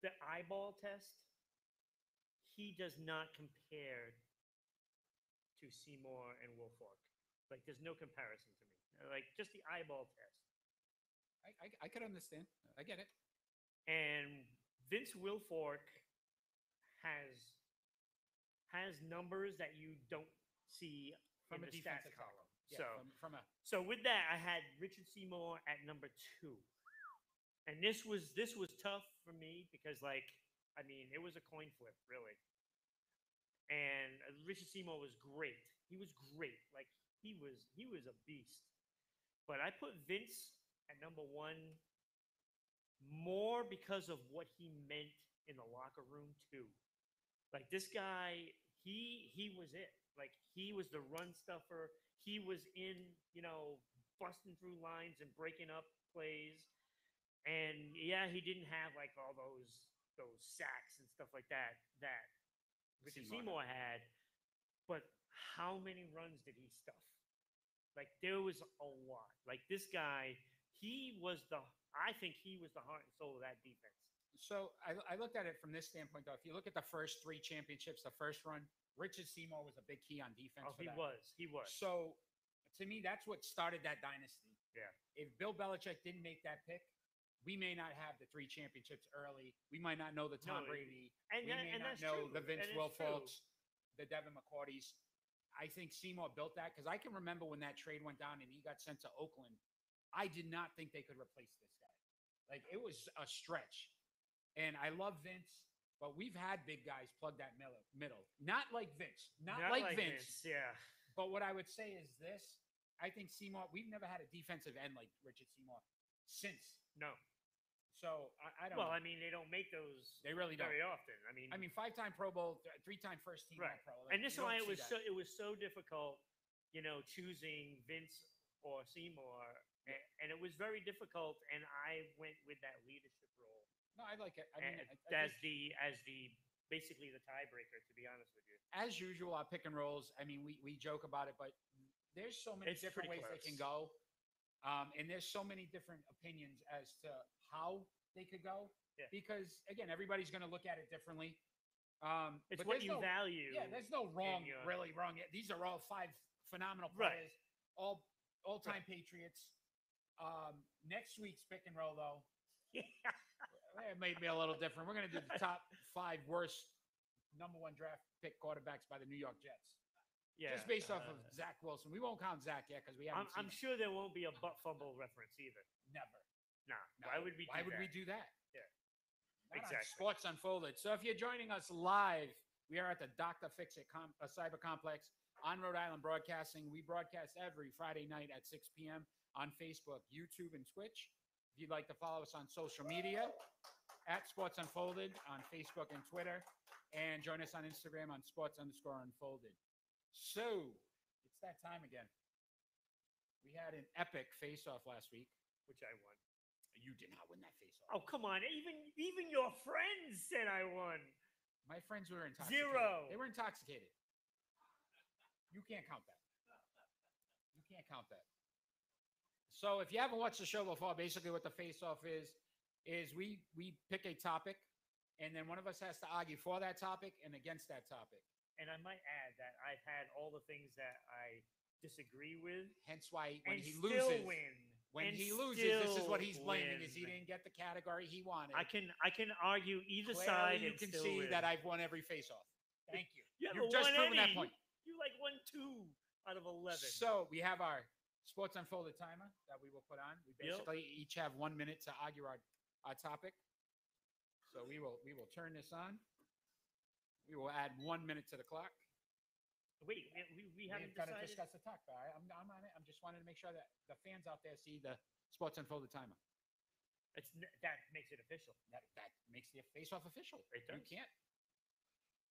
the eyeball test. He does not compare to Seymour and Wilfork. Like, there's no comparison to me. Like, just the eyeball test. I, I, I could understand. I get it. And Vince Wilfork has has numbers that you don't see From in a defensive column. column. Yeah, so, from, from a so with that, I had Richard Seymour at number two, and this was this was tough for me because, like, I mean, it was a coin flip, really. And Richard Seymour was great. He was great. Like he was he was a beast. But I put Vince at number one more because of what he meant in the locker room too. Like this guy, he he was it. Like he was the run stuffer. He was in, you know, busting through lines and breaking up plays. And yeah, he didn't have like all those those sacks and stuff like that that Richard Seymour Seymour had. But how many runs did he stuff? Like there was a lot. Like this guy, he was the I think he was the heart and soul of that defense. So I, I looked at it from this standpoint, though. If you look at the first three championships, the first run, Richard Seymour was a big key on defense. Oh, he that. was. He was. So to me, that's what started that dynasty. Yeah. If Bill Belichick didn't make that pick, we may not have the three championships early. We might not know the No, Tom Brady. and we that, may and not know true. the Vince. Wilforks, the Devin McCourtys. I think Seymour built that because I can remember when that trade went down and he got sent to Oakland. I did not think they could replace this guy. Like it was a stretch. And I love Vince, but we've had big guys plug that middle. middle. Not like Vince. Not, like, Vince. Yeah. But what I would say is this: I think Seymour. We've never had a defensive end like Richard Seymour since. No. So I, I don't. Well, know. I mean, they don't make those they really don't. very often. I mean, I mean, five-time Pro Bowl, th- three-time first team Right. Pro. and Like, this is why it was see so it was so difficult, you know, choosing Vince or Seymour, and, and it was very difficult. And I went with that leadership role No, I like it. I mean, I- as the as the basically the tiebreaker. To be honest with you, as usual, our pick and rolls. I mean, we we joke about it, but there's so many It's different ways they can go, um, and there's so many different opinions as to how they could go. Yeah. Because again, everybody's going to look at it differently. Um, it's what you no, value. Yeah, there's no wrong, your- really wrong. These are all five phenomenal Right. players, all all time Patriots. Um, next week's pick and roll, though, Yeah. it may be a little different. We're going to do the top five worst number one draft pick quarterbacks by the New York Jets, yeah. just based off of uh, Zach Wilson. We won't count Zach yet because we I'm, haven't. I'm seen sure there won't be a butt fumble reference either. never. Nah. No. Why would we? Why do would that? we do that? Yeah. Not on Exactly. Sports Unfolded. So if you're joining us live, we are at the Dr. Fix It Com- uh, Cyber Complex on Rhode Island Broadcasting. We broadcast every Friday night at 6 p.m. on Facebook, YouTube, and Twitch. If you'd like to follow us on social media, at Sports Unfolded on Facebook and Twitter, and join us on Instagram on Sports underscore Unfolded. So it's that time again. We had an epic face-off last week. Which I won. You did not win that face-off. Oh come on! Even even your friends said I won. My friends were intoxicated. Zero. They were intoxicated. You can't count that. You can't count that. So if you haven't watched the show before, basically what the face off is is we we pick a topic and then one of us has to argue for that topic and against that topic. And I might add that I've had all the things that I disagree with, Hence why when he still loses win. When he loses, this is what he's blaming is he didn't get the category he wanted. I can I can argue either Clearly, side. you and can still see win. that I've won every face off. Thank you. You haven't just proven that point. You like won two out of eleven. So we have our sports unfolded timer that we will put on. We Yep. basically each have one minute to argue our, our topic. So we will we will turn this on. We will add one minute to the clock. Wait, we, we, we haven't We've got to decided. discuss the talk. I, I'm, I'm on it. I'm just wanting to make sure that the fans out there see the sports unfolded timer. It's n- that makes it official. That, that makes the face-off official. It You does. can't.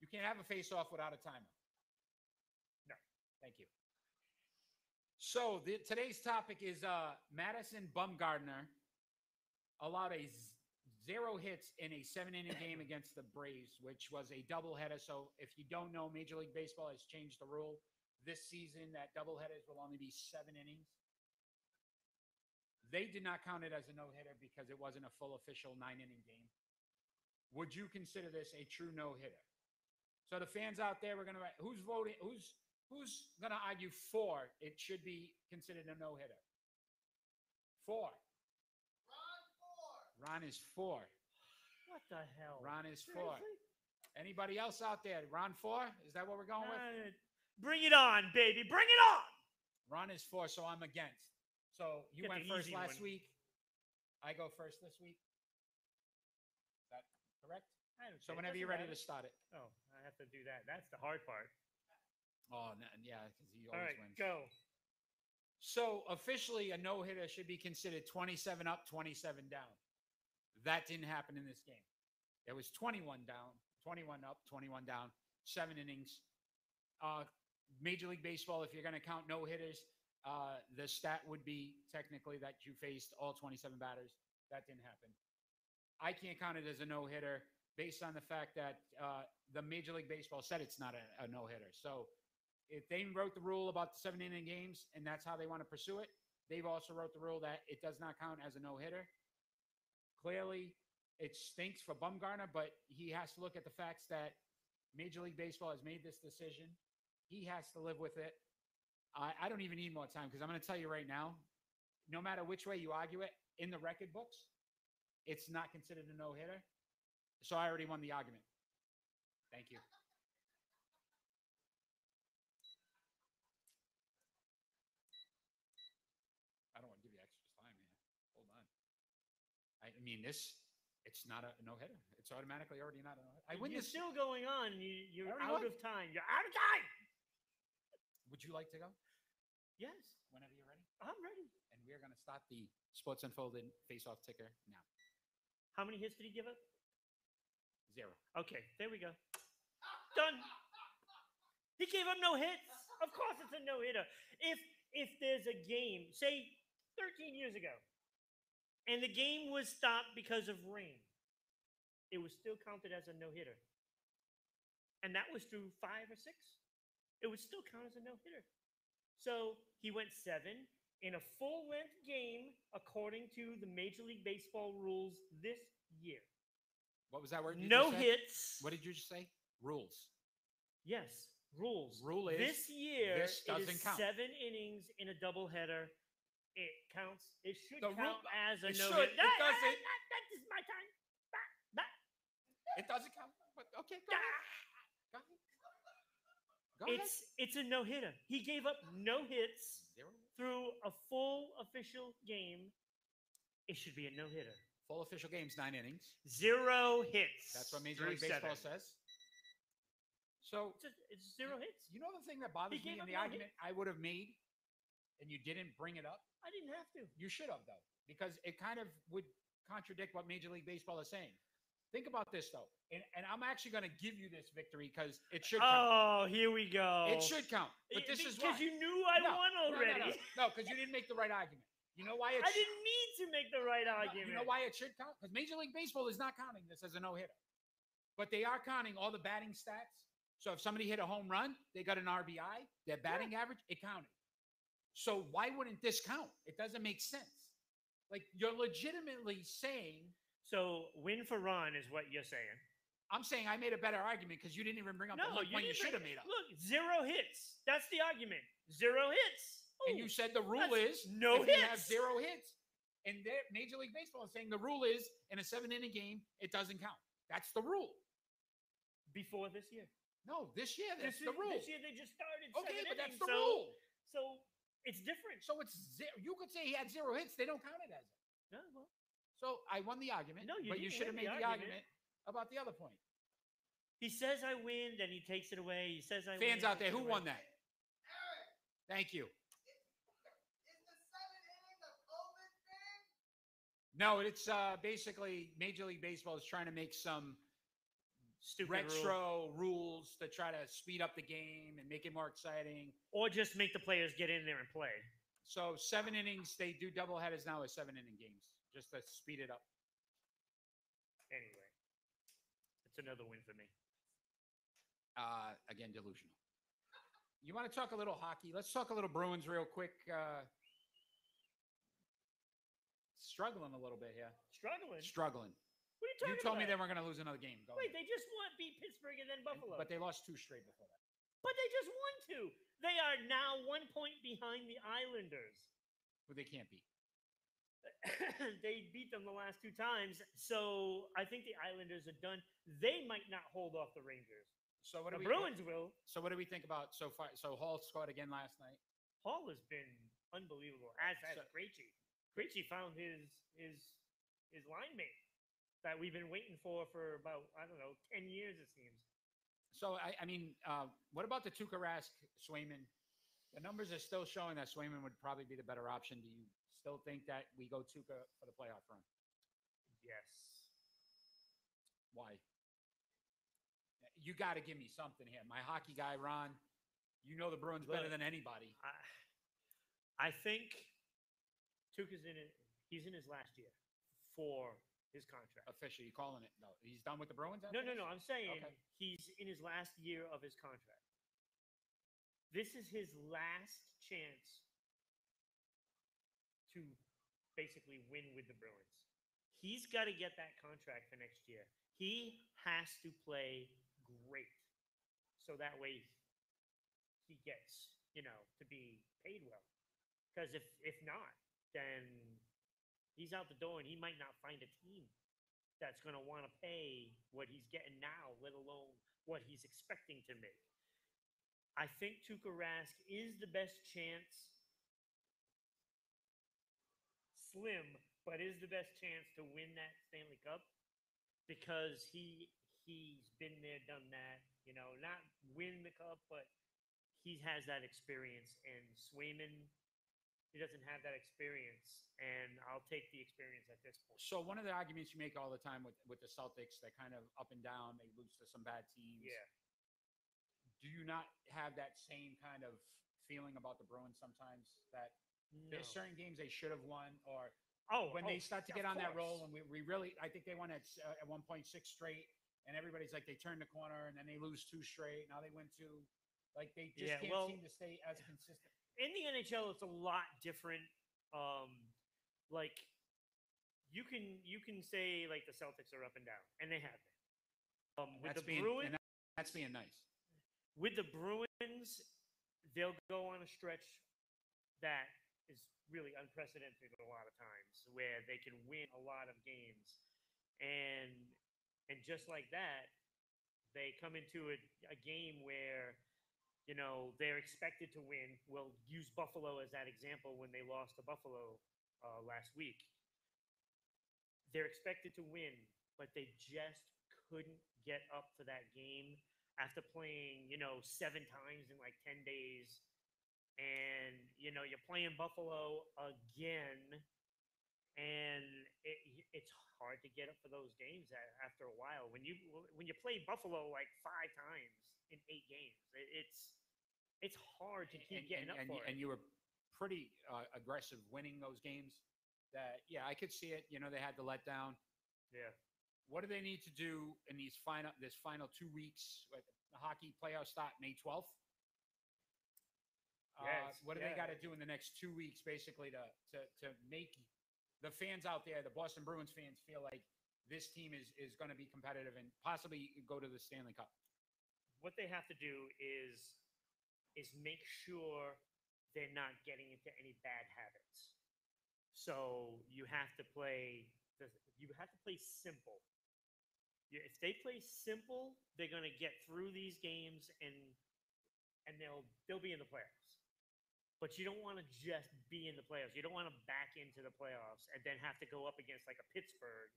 You can't have a face-off without a timer. No. Thank you. So the, today's topic is uh, Madison Bumgarner allowed a z- zero hits in a seven-inning game against the Braves, which was a doubleheader. So if you don't know, Major League Baseball has changed the rule this season that doubleheaders will only be seven innings. They did not count it as a no-hitter because it wasn't a full official nine-inning game. Would you consider this a true no-hitter? So the fans out there were write, who's voting, who's, who's to argue for it should be considered a no-hitter? Four. Ron is four. What the hell? Ron is four. Seriously? Anybody else out there? Ron four? Is that what we're going with? Uh, bring it on, baby. Bring it on. Ron is four, so I'm against. So you Get went first last one. week. I go first this week. Is that correct? So whenever you're ready matter. to start it. Oh, I have to do that. That's the hard part. Oh, no, yeah, because he always right, wins. go. So officially, a no hitter should be considered 27 up, 27 down. That didn't happen in this game. It was 21 down, 21 up, 21 down, seven innings. Uh, Major League Baseball, if you're going to count no hitters, uh, the stat would be technically that you faced all 27 batters. That didn't happen. I can't count it as a no hitter based on the fact that uh, the Major League Baseball said it's not a, a no hitter. So if they wrote the rule about the seven inning games and that's how they want to pursue it, they've also wrote the rule that it does not count as a no hitter. Clearly, it stinks for Bumgarner, but he has to look at the facts that Major League Baseball has made this decision. He has to live with it. I, I don't even need more time because I'm going to tell you right now no matter which way you argue it, in the record books, it's not considered a no hitter. So I already won the argument. Thank you. I don't want to give you extra time here. Hold on. I I mean, this, it's not a no hitter. It's automatically already not a no hitter. I win You're this. still going on. You, you're out won. of time. You're out of time. Would you like to go Yes, whenever you're ready? I'm ready. And we're going to start the Sports Unfolded face off ticker now. How many hits did he give up? Zero. Okay, there we go. Done. He gave up no hits. Of course, it's a no hitter. If if there's a game, say 13 years ago, and the game was stopped because of rain, it was still counted as a no hitter. And that was through five or six. It would still count as a no hitter. So he went seven in a full length game according to the Major League Baseball rules this year. What was that word? No hits. What did you just say? Rules. Yes, rules. Rule is this year this it is doesn't count. seven innings in a doubleheader. It counts. It should The count as a no should. hit. It doesn't. That, that is my time. It doesn't count. But okay, go ahead. Go ahead. Go ahead. It's it's a no hitter. He gave up no hits Zero. through a full official game. It should be a no hitter. Full official games, nine innings. Zero hits. That's what Major League Baseball seven. says. So It's, just, it's zero hits. you know the thing that bothers me in the no argument I would have made, and you didn't bring it up. I didn't have to. You should have though, because it kind of would contradict what Major League Baseball is saying. Think about this though, and, and I'm actually going to give you this victory because it should count. Oh, here we go. It should count. But this is because you knew I No, won no, no, already. No, because you didn't make the right argument. You know why it? I sh- didn't need to make the right argument. You know why it should count? Because Major League Baseball is not counting this as a no hitter, but they are counting all the batting stats. So if somebody hit a home run, they got an RBI, their batting average, it counted. So why wouldn't this count? It doesn't make sense. Like you're legitimately saying, So win for Ron is what you're saying. I'm saying I made a better argument because you didn't even bring up No, the one you, you should have made up. Look, zero hits. That's the argument. Zero hits. And you said the rule is no if you have hits. zero hits. And Major League Baseball is saying the rule is in a seven inning game, it doesn't count. That's the rule. before this year. No, this year that's this, the is- rule. this year they just started. Okay, but that's the so, rule. So it's different. So it's zero. You could say he had zero hits. They don't count it as it. No, well, So I won the argument. No, you but you should have made the the argument. argument about the other point. he says I win, then he takes it away. He says I Fans win. out there, who won that? Thank you. No, it's uh, basically Major League Baseball is trying to make some Stupid rule. retro rules to try to speed up the game and make it more exciting. or just make the players get in there and play. So seven innings, they do double headers now as seven inning games, just to speed it up. Anyway, it's another win for me. Uh, again, delusional. You want to talk a little hockey? Let's talk a little Bruins real quick. Uh, struggling a little bit here. Struggling. Struggling. What are you talking You told me they weren't going to lose another game. Go Wait, ahead. they just won, beat Pittsburgh and then Buffalo. But they lost two straight before that. But they just won two. They are now one point behind the Islanders. Who they can't beat. they beat them the last two times, so I think the Islanders are done. They might not hold off the Rangers. So what The do we? Bruins will. So what do we think about so far? So Hall scored again last night. Hall has been unbelievable. As has So- Krejci. Krejci found his his his line mate that we've been waiting for for about I don't know ten years it seems. So I, I mean, uh, what about the Tuukka Rask Swayman? The numbers are still showing that Swayman would probably be the better option. Do you still think that we go Tuukka for the playoff run? Yes. Why? You got to give me something here. My hockey guy, Ron. You know the Bruins better than anybody. I I think Tuukka's in it. He's in his last year for his contract. Officially, you calling it though? He's done with the Bruins. No, no, this? no. I'm saying Okay. he's in his last year of his contract. This is his last chance to basically win with the Bruins. He's got to get that contract for next year. He has to play great. So that way he gets, you know, to be paid well. Because if if not, then he's out the door and he might not find a team that's going to want to pay what he's getting now, let alone what he's expecting to make. I think Tuukka Rask is the best chance, slim, but is the best chance to win that Stanley Cup because he he's been there, done that. You know, not win the cup, but he has that experience. And Swayman, he doesn't have that experience, and I'll take the experience at this point. So one of the arguments you make all the time with with the Celtics, they're kind of up and down. They lose to some bad teams. Yeah. Do you not have that same kind of feeling about the Bruins sometimes? That No. there's certain games they should have won, or Oh, when oh, they start to get on that roll, and we, we really, I think they won at uh, at one point six straight, and everybody's like they turn the corner, and then they lose two straight. Now they win two. Like they just Yeah, can't well- seem to stay as consistent. In the NHL, it's a lot different. Um, like you can you can say like the Celtics are up and down, and they have been. Um, with That's the being Bruins, and that's being nice. with the Bruins, they'll go on a stretch that is really unprecedented a lot of times, where they can win a lot of games, and and just like that, they come into a, a game where you know they're expected to win. We'll use Buffalo as that example when they lost to Buffalo uh, last week. They're expected to win, but they just couldn't get up for that game after playing, you know, seven times in like 10 days. And, you know, you're playing Buffalo again. And it, it's hard to get up for those games after a while. When you when you play Buffalo like five times in eight games, it, it's it's hard to keep and, getting and, up and, for you- it. and you were pretty uh, aggressive winning those games. That yeah, I could see it. You know, they had the letdown. yeah. What do they need to do in these final this final two weeks? Like, The hockey playoffs start May twelfth. Uh, Yes, what do they got to do in the next two weeks, basically, to to to make the fans out there, the Boston Bruins fans, feel like this team is is going to be competitive and possibly go to the Stanley Cup? What they have to do is is make sure they're not getting into any bad habits. So you have to play the, you have to play simple. If they play simple, they're going to get through these games and and they'll they'll be in the playoffs. But you don't want to just be in the playoffs. You don't want to back into the playoffs and then have to go up against like a Pittsburgh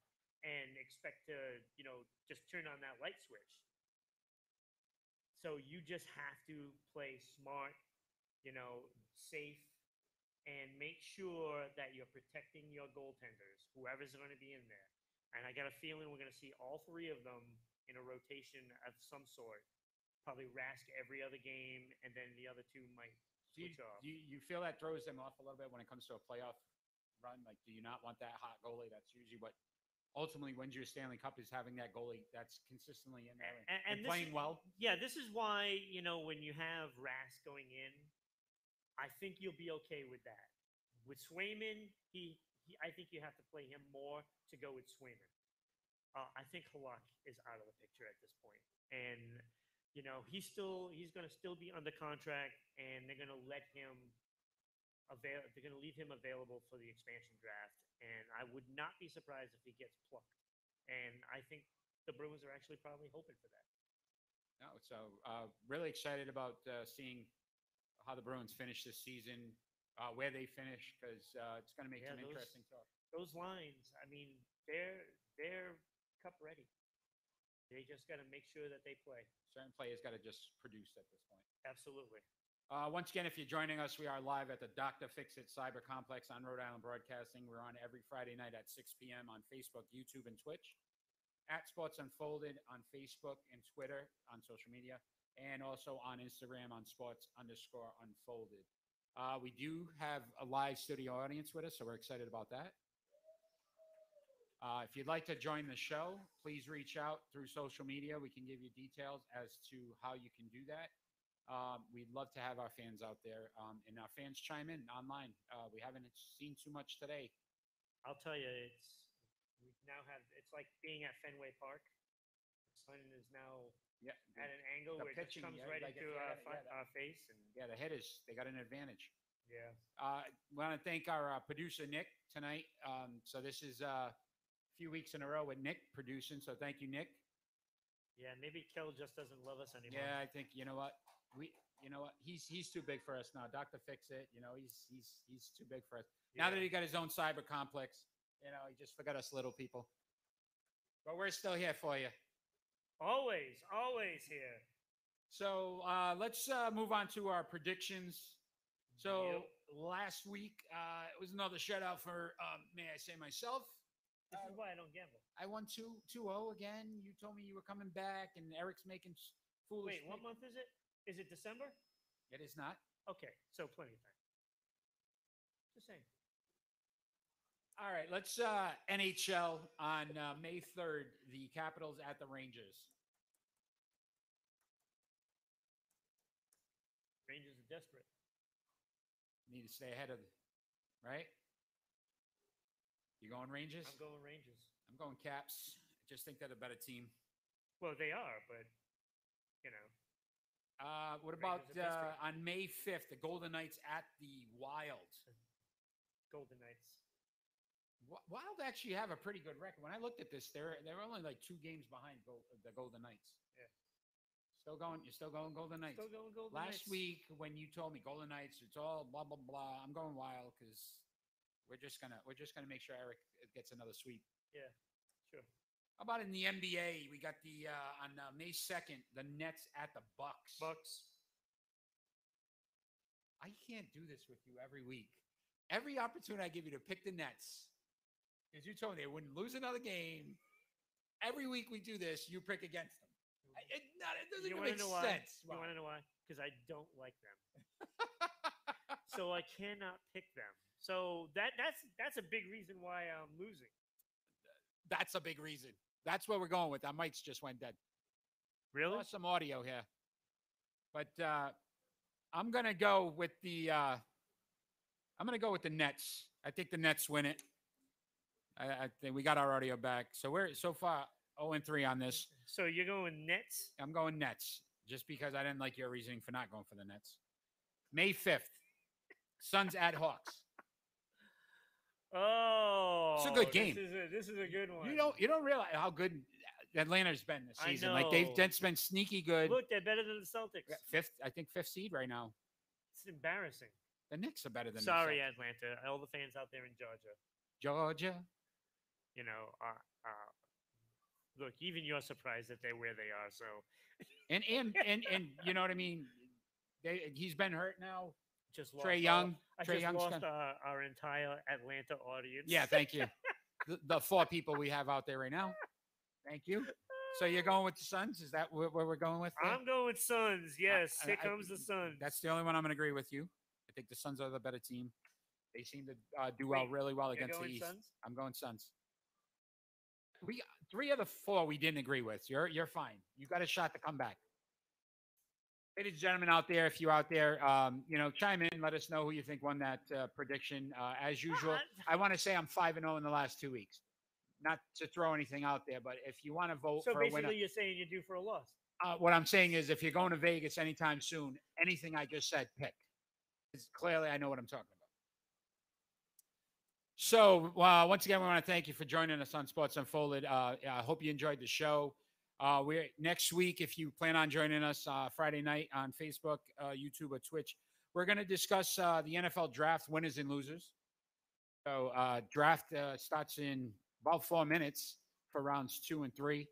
and expect to, you know, just turn on that light switch. So you just have to play smart, you know, safe, and make sure that you're protecting your goaltenders, whoever's going to be in there. And I got a feeling we're going to see all three of them in a rotation of some sort. Probably Rask every other game, and then the other two might Do you, switch off. do you, you feel that throws them off a little bit when it comes to a playoff run? Like, do you not want that hot goalie? That's usually what ultimately wins you a Stanley Cup is having that goalie that's consistently in there and, and, and playing is- well. Yeah, this is why you know when you have Rask going in, I think you'll be okay with that. With Swayman, he, he I think you have to play him more to go with Swayman. Uh, I think Halak is out of the picture at this point, and you know he's still he's going to still be under contract, and they're going to let him avail. They're going to leave him available for the expansion draft, and I would not be surprised if he gets plucked. And I think the Bruins are actually probably hoping for that. No, so uh, really excited about uh, seeing how the Bruins finish this season, uh, where they finish, because uh, it's going to make Yeah, some those- interesting talk. those lines, I mean, they're they're cup ready. They just got to make sure that they play. Certain players got to just produce at this point. Absolutely. Uh, once again, if you're joining us, we are live at the Dr. Fix It Cyber Complex on Rhode Island Broadcasting. We're on every Friday night at 6 p.m. on Facebook, YouTube, and Twitch. At Sports Unfolded on Facebook and Twitter on social media, and also on Instagram on Sports underscore Unfolded. Uh, we do have a live studio audience with us, so we're excited about that. Uh, if you'd like to join the show, please reach out through social media. We can give you details as to how you can do that. Um, we'd love to have our fans out there um, and our fans chime in online. Uh, we haven't seen too much today. I'll tell you, it's we now have it's like being at Fenway Park. The sun is now Yeah, at an angle the where it pitching, comes yeah, right like into our, yeah, face, and yeah, the hitters they got an advantage. yeah, Uh, want to thank our uh, producer Nick tonight. Um, so this is uh, a few weeks in a row with Nick producing. So thank you, Nick. yeah. Maybe Kel just doesn't love us anymore. Yeah, I think you know what we. You know what? He's he's too big for us now. Doctor Fix It. You know he's he's he's too big for us. Now that he got his own cyber complex, you know he just forgot us little people. But we're still here for you. always, always here. So uh, let's uh, move on to our predictions. So Yep. last week uh, it was another shutout for, um, may I say myself. This is why I don't gamble. I won 2 2 0 again. You told me you were coming back, and Eric's making foolish. Wait, what month is it? Is it December? It is not. Okay, so plenty of time. Just saying. All right, let's uh, NHL on uh, May 3rd, the Capitals at the Rangers. Rangers are desperate. Need to stay ahead of, right? You going Rangers? I'm going Rangers. I'm going Caps. I just think they're the better team. Well, they are, but you know, Uh, what about uh, on May 5th, the Golden Knights at the Wild? Golden Knights. Wi- Wild actually have a pretty good record. When I looked at this, they're they're only like two games behind Gol- the Golden Knights. Yeah. Still going. You're still going Golden Knights. Still going Golden Last Knights. week when you told me Golden Knights, it's all blah blah blah. I'm going Wild because we're just gonna we're just gonna make sure Eric gets another sweep. Yeah, sure. How about in the NBA? We got the uh, on uh, May 2nd, the Nets at the Bucks. Bucks. I can't do this with you every week. Every opportunity I give you to pick the Nets, because you told me they wouldn't lose another game. Every week we do this, you pick against them. I, it, not, it doesn't You even make know why? You want to know why? Because I don't like them, so I cannot pick them. So that that's that's a big reason why I'm losing. That's a big reason. That's where we're going with. Our mics just went dead. Really? Lost some audio here, but uh, I'm gonna go with the. Uh, I'm gonna go with the Nets. I think the Nets win it. I, I think we got our audio back, so we're so far 0 and 3 on this. So you're going Nets? I'm going Nets just because I didn't like your reasoning for not going for the Nets. May 5th, Suns at Hawks. Oh, good game. This is a, good game. this is a good one. You don't you don't realize how good Atlanta's been this I season. Like they've know. that's been sneaky good. look. They're better than the Celtics. Fifth, I think fifth seed right now. It's embarrassing. The Knicks are better than the Sorry, Celtics. Atlanta. All the fans out there in Georgia. Georgia. You know, uh, uh, look. Even you're surprised that they're where they are. So And and and and you know what I mean? They, he's been hurt now. Just lost Trae our- Young. I Trae just Young's lost our, our entire Atlanta audience. Yeah, thank you. the, the four people we have out there right now. Thank you. So you're going with the Suns? Is that where, where we're going with? I'm going with Suns. Yes, I- here I- comes the Suns. That's the only one I'm going to agree with you. I think the Suns are the better team. They seem to uh, do well, really well You're against the East. Suns? I'm going Suns. We three of the four we didn't agree with. You're you're fine. You got a shot to come back. Ladies and gentlemen out there, if you're out there, um, you know, chime in. Let us know who you think won that uh, prediction. Uh, as usual, I- want to say I'm five and zero in the last two weeks. Not to throw anything out there, but if you want to vote So for a winner, basically, you're saying you're due for a loss. uh, what I'm saying is, if you're going to Vegas anytime soon, anything I just said, pick. pick. 'Cause clearly, I know what I'm talking about. So, uh, once again, we want to thank you for joining us on Sports Unfolded. Uh, I hope you enjoyed the show. Uh, we're next week, if you plan on joining us uh, Friday night on Facebook, uh, YouTube, or Twitch, we're going to discuss uh, the NFL draft winners and losers. So, uh, draft uh, starts in about four minutes for rounds two and three.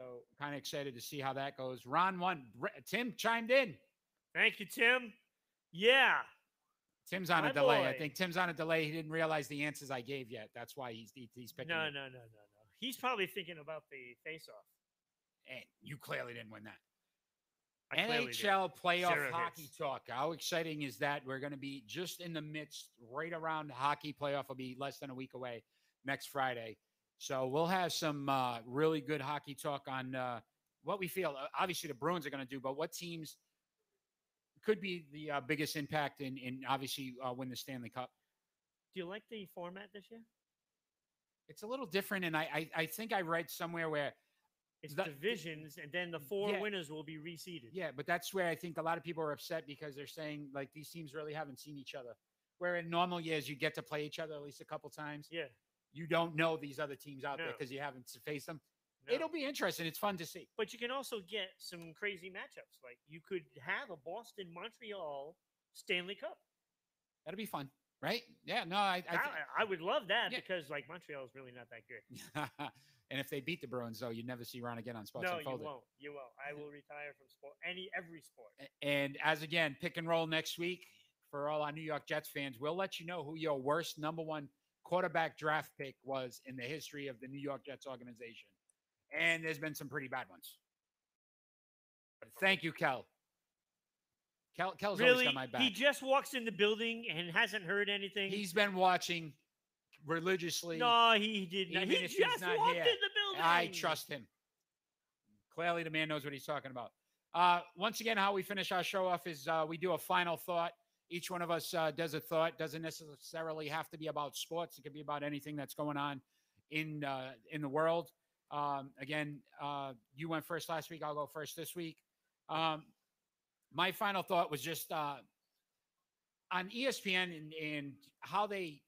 So kind of excited to see how that goes. Ron won. Tim chimed in. Thank you, Tim. Yeah. Tim's on My a delay. I think Tim's on a delay. He didn't realize the answers I gave yet. That's why he's he- he's picking. No, no, no, no, no. He's probably thinking about the face-off. And you clearly didn't win that. I. NHL playoff Zero hockey hits. talk. How exciting is that? We're going to be just in the midst, right around hockey playoff. Will be less than a week away next Friday. So we'll have some uh, really good hockey talk on uh, what we feel. Uh, obviously, the Bruins are going to do, but what teams could be the uh, biggest impact in, in obviously uh, win the Stanley Cup. Do you like the format this year? It's a little different, and I I, I think I read somewhere where It's That- divisions, and then the four Yeah. winners will be reseeded. Yeah, but that's where I think a lot of people are upset because they're saying like these teams really haven't seen each other. Where in normal years you get to play each other at least a couple times. Yeah. You don't know these other teams out there because you haven't faced them. no. It'll be interesting. It's fun to see. But you can also get some crazy matchups. Like you could have a Boston Montreal Stanley Cup. That'll be fun, right? Yeah. No, I. I I, I would love that Yeah. because like Montreal is really not that good. and if they beat the Bruins, though, you'd never see Ron again on Sports no, you won't. You won't. I will retire from sport. Any every sport. And as again, pick and roll next week for all our New York Jets fans. We'll let you know who your worst number one quarterback draft pick was in the history of the New York Jets organization. And there's been some pretty bad ones. But thank you, Kel. Kel Kel's always got my back. he just walks in the building and hasn't heard anything. He's been watching religiously. no, he did not. He just walked here, in the building. I trust him. Clearly, the man knows what he's talking about. Uh, once again, how we finish our show off is uh, we do a final thought. Each one of us uh, does a thought. Doesn't necessarily have to be about sports. It could be about anything that's going on in uh, in the world. Um, again, uh, you went first last week. I'll go first this week. Um, my final thought was just uh, on ESPN and, and how they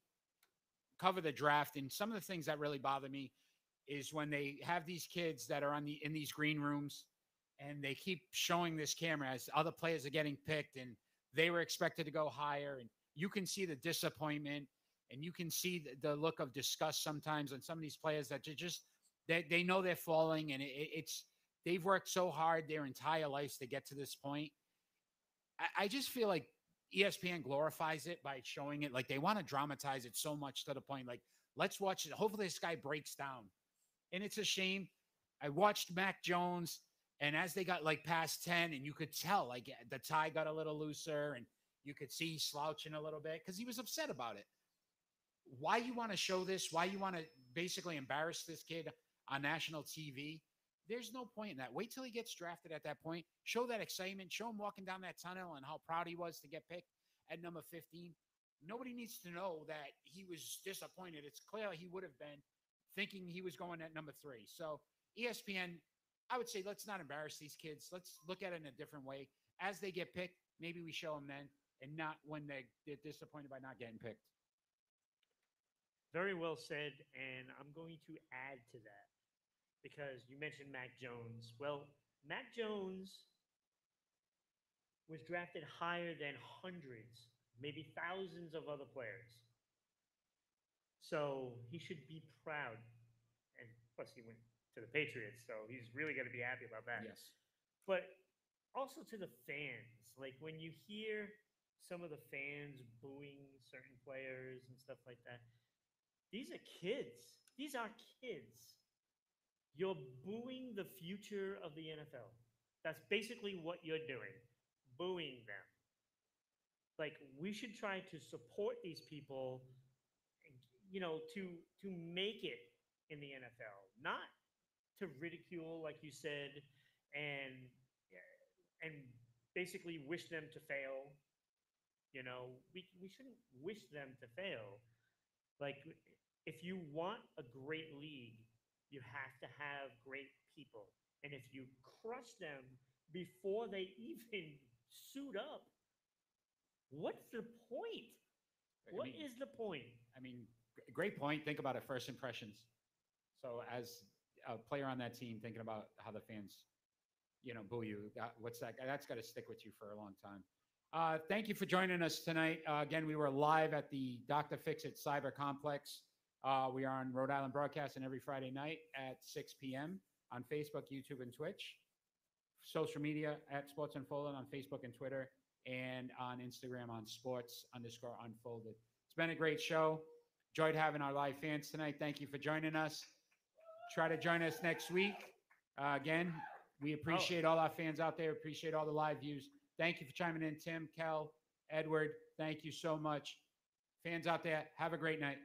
cover the draft and some of the things that really bother me is when they have these kids that are on the in these green rooms and they keep showing this camera as other players are getting picked and they were expected to go higher and you can see the disappointment and you can see the, the look of disgust sometimes on some of these players that ju- just they, they know they're falling and it, it- it's they've worked so hard their entire lives to get to this point. I, I just feel like ESPN glorifies it by showing it like they want to dramatize it so much to the point like let's watch it. Hopefully this guy breaks down. And it's a shame. I watched Mac Jones and as they got like past 10 and you could tell like eh, the tie got a little looser and you could see slouching a little bit because he was upset about it. Why you want to show this? Why you want to basically embarrass this kid on national TV? There's no point in that. Wait till he gets drafted at that point. Show that excitement. Show him walking down that tunnel and how proud he was to get picked at number 15. Nobody needs to know that he was disappointed. It's clear he would have been thinking he was going at number three. So ESPN, I would say let's not embarrass these kids. Let's look at it in a different way. As they get picked, maybe we show them then and not when they, they're disappointed by not getting picked. Very well said, and I'm going to add to that because you mentioned Mac Jones. Well, Mac Jones was drafted higher than hundreds, maybe thousands of other players. So he should be proud. And plus, he went to the Patriots, so he's really going to be happy about that. Yes. But also to the fans, like when you hear some of the fans booing certain players and stuff like that. These are kids. These are kids. You're booing the future of the NFL. That's basically what you're doing, booing them. Like we should try to support these people, you know, to to make it in the NFL, not to ridicule, like you said, and and basically wish them to fail. You know, we we shouldn't wish them to fail. Like if you want a great league, you have to have great people. And if you crush them before they even suit up, what's the point? I What mean- is the point? I mean, great point. Think about it. First impressions. So as a player on that team, thinking about how the fans, you know, boo you. That, what's that? That's got to stick with you for a long time. Uh, thank you for joining us tonight. Uh, again, we were live at the Dr. Fix It Cyber Complex. Uh, we are on Rhode Island Broadcasting every Friday night at 6 p.m. on Facebook, YouTube, and Twitch. Social media at Sports Unfolded on Facebook and Twitter, and on Instagram on Sports underscore Unfolded. It's been a great show. Enjoyed having our live fans tonight. Thank you for joining us. Try to join us next week. Uh, again, we appreciate all our fans out there. Appreciate all the live views. Thank you for chiming in, Tim, Kel, Edward. Thank you so much. Fans out there, have a great night.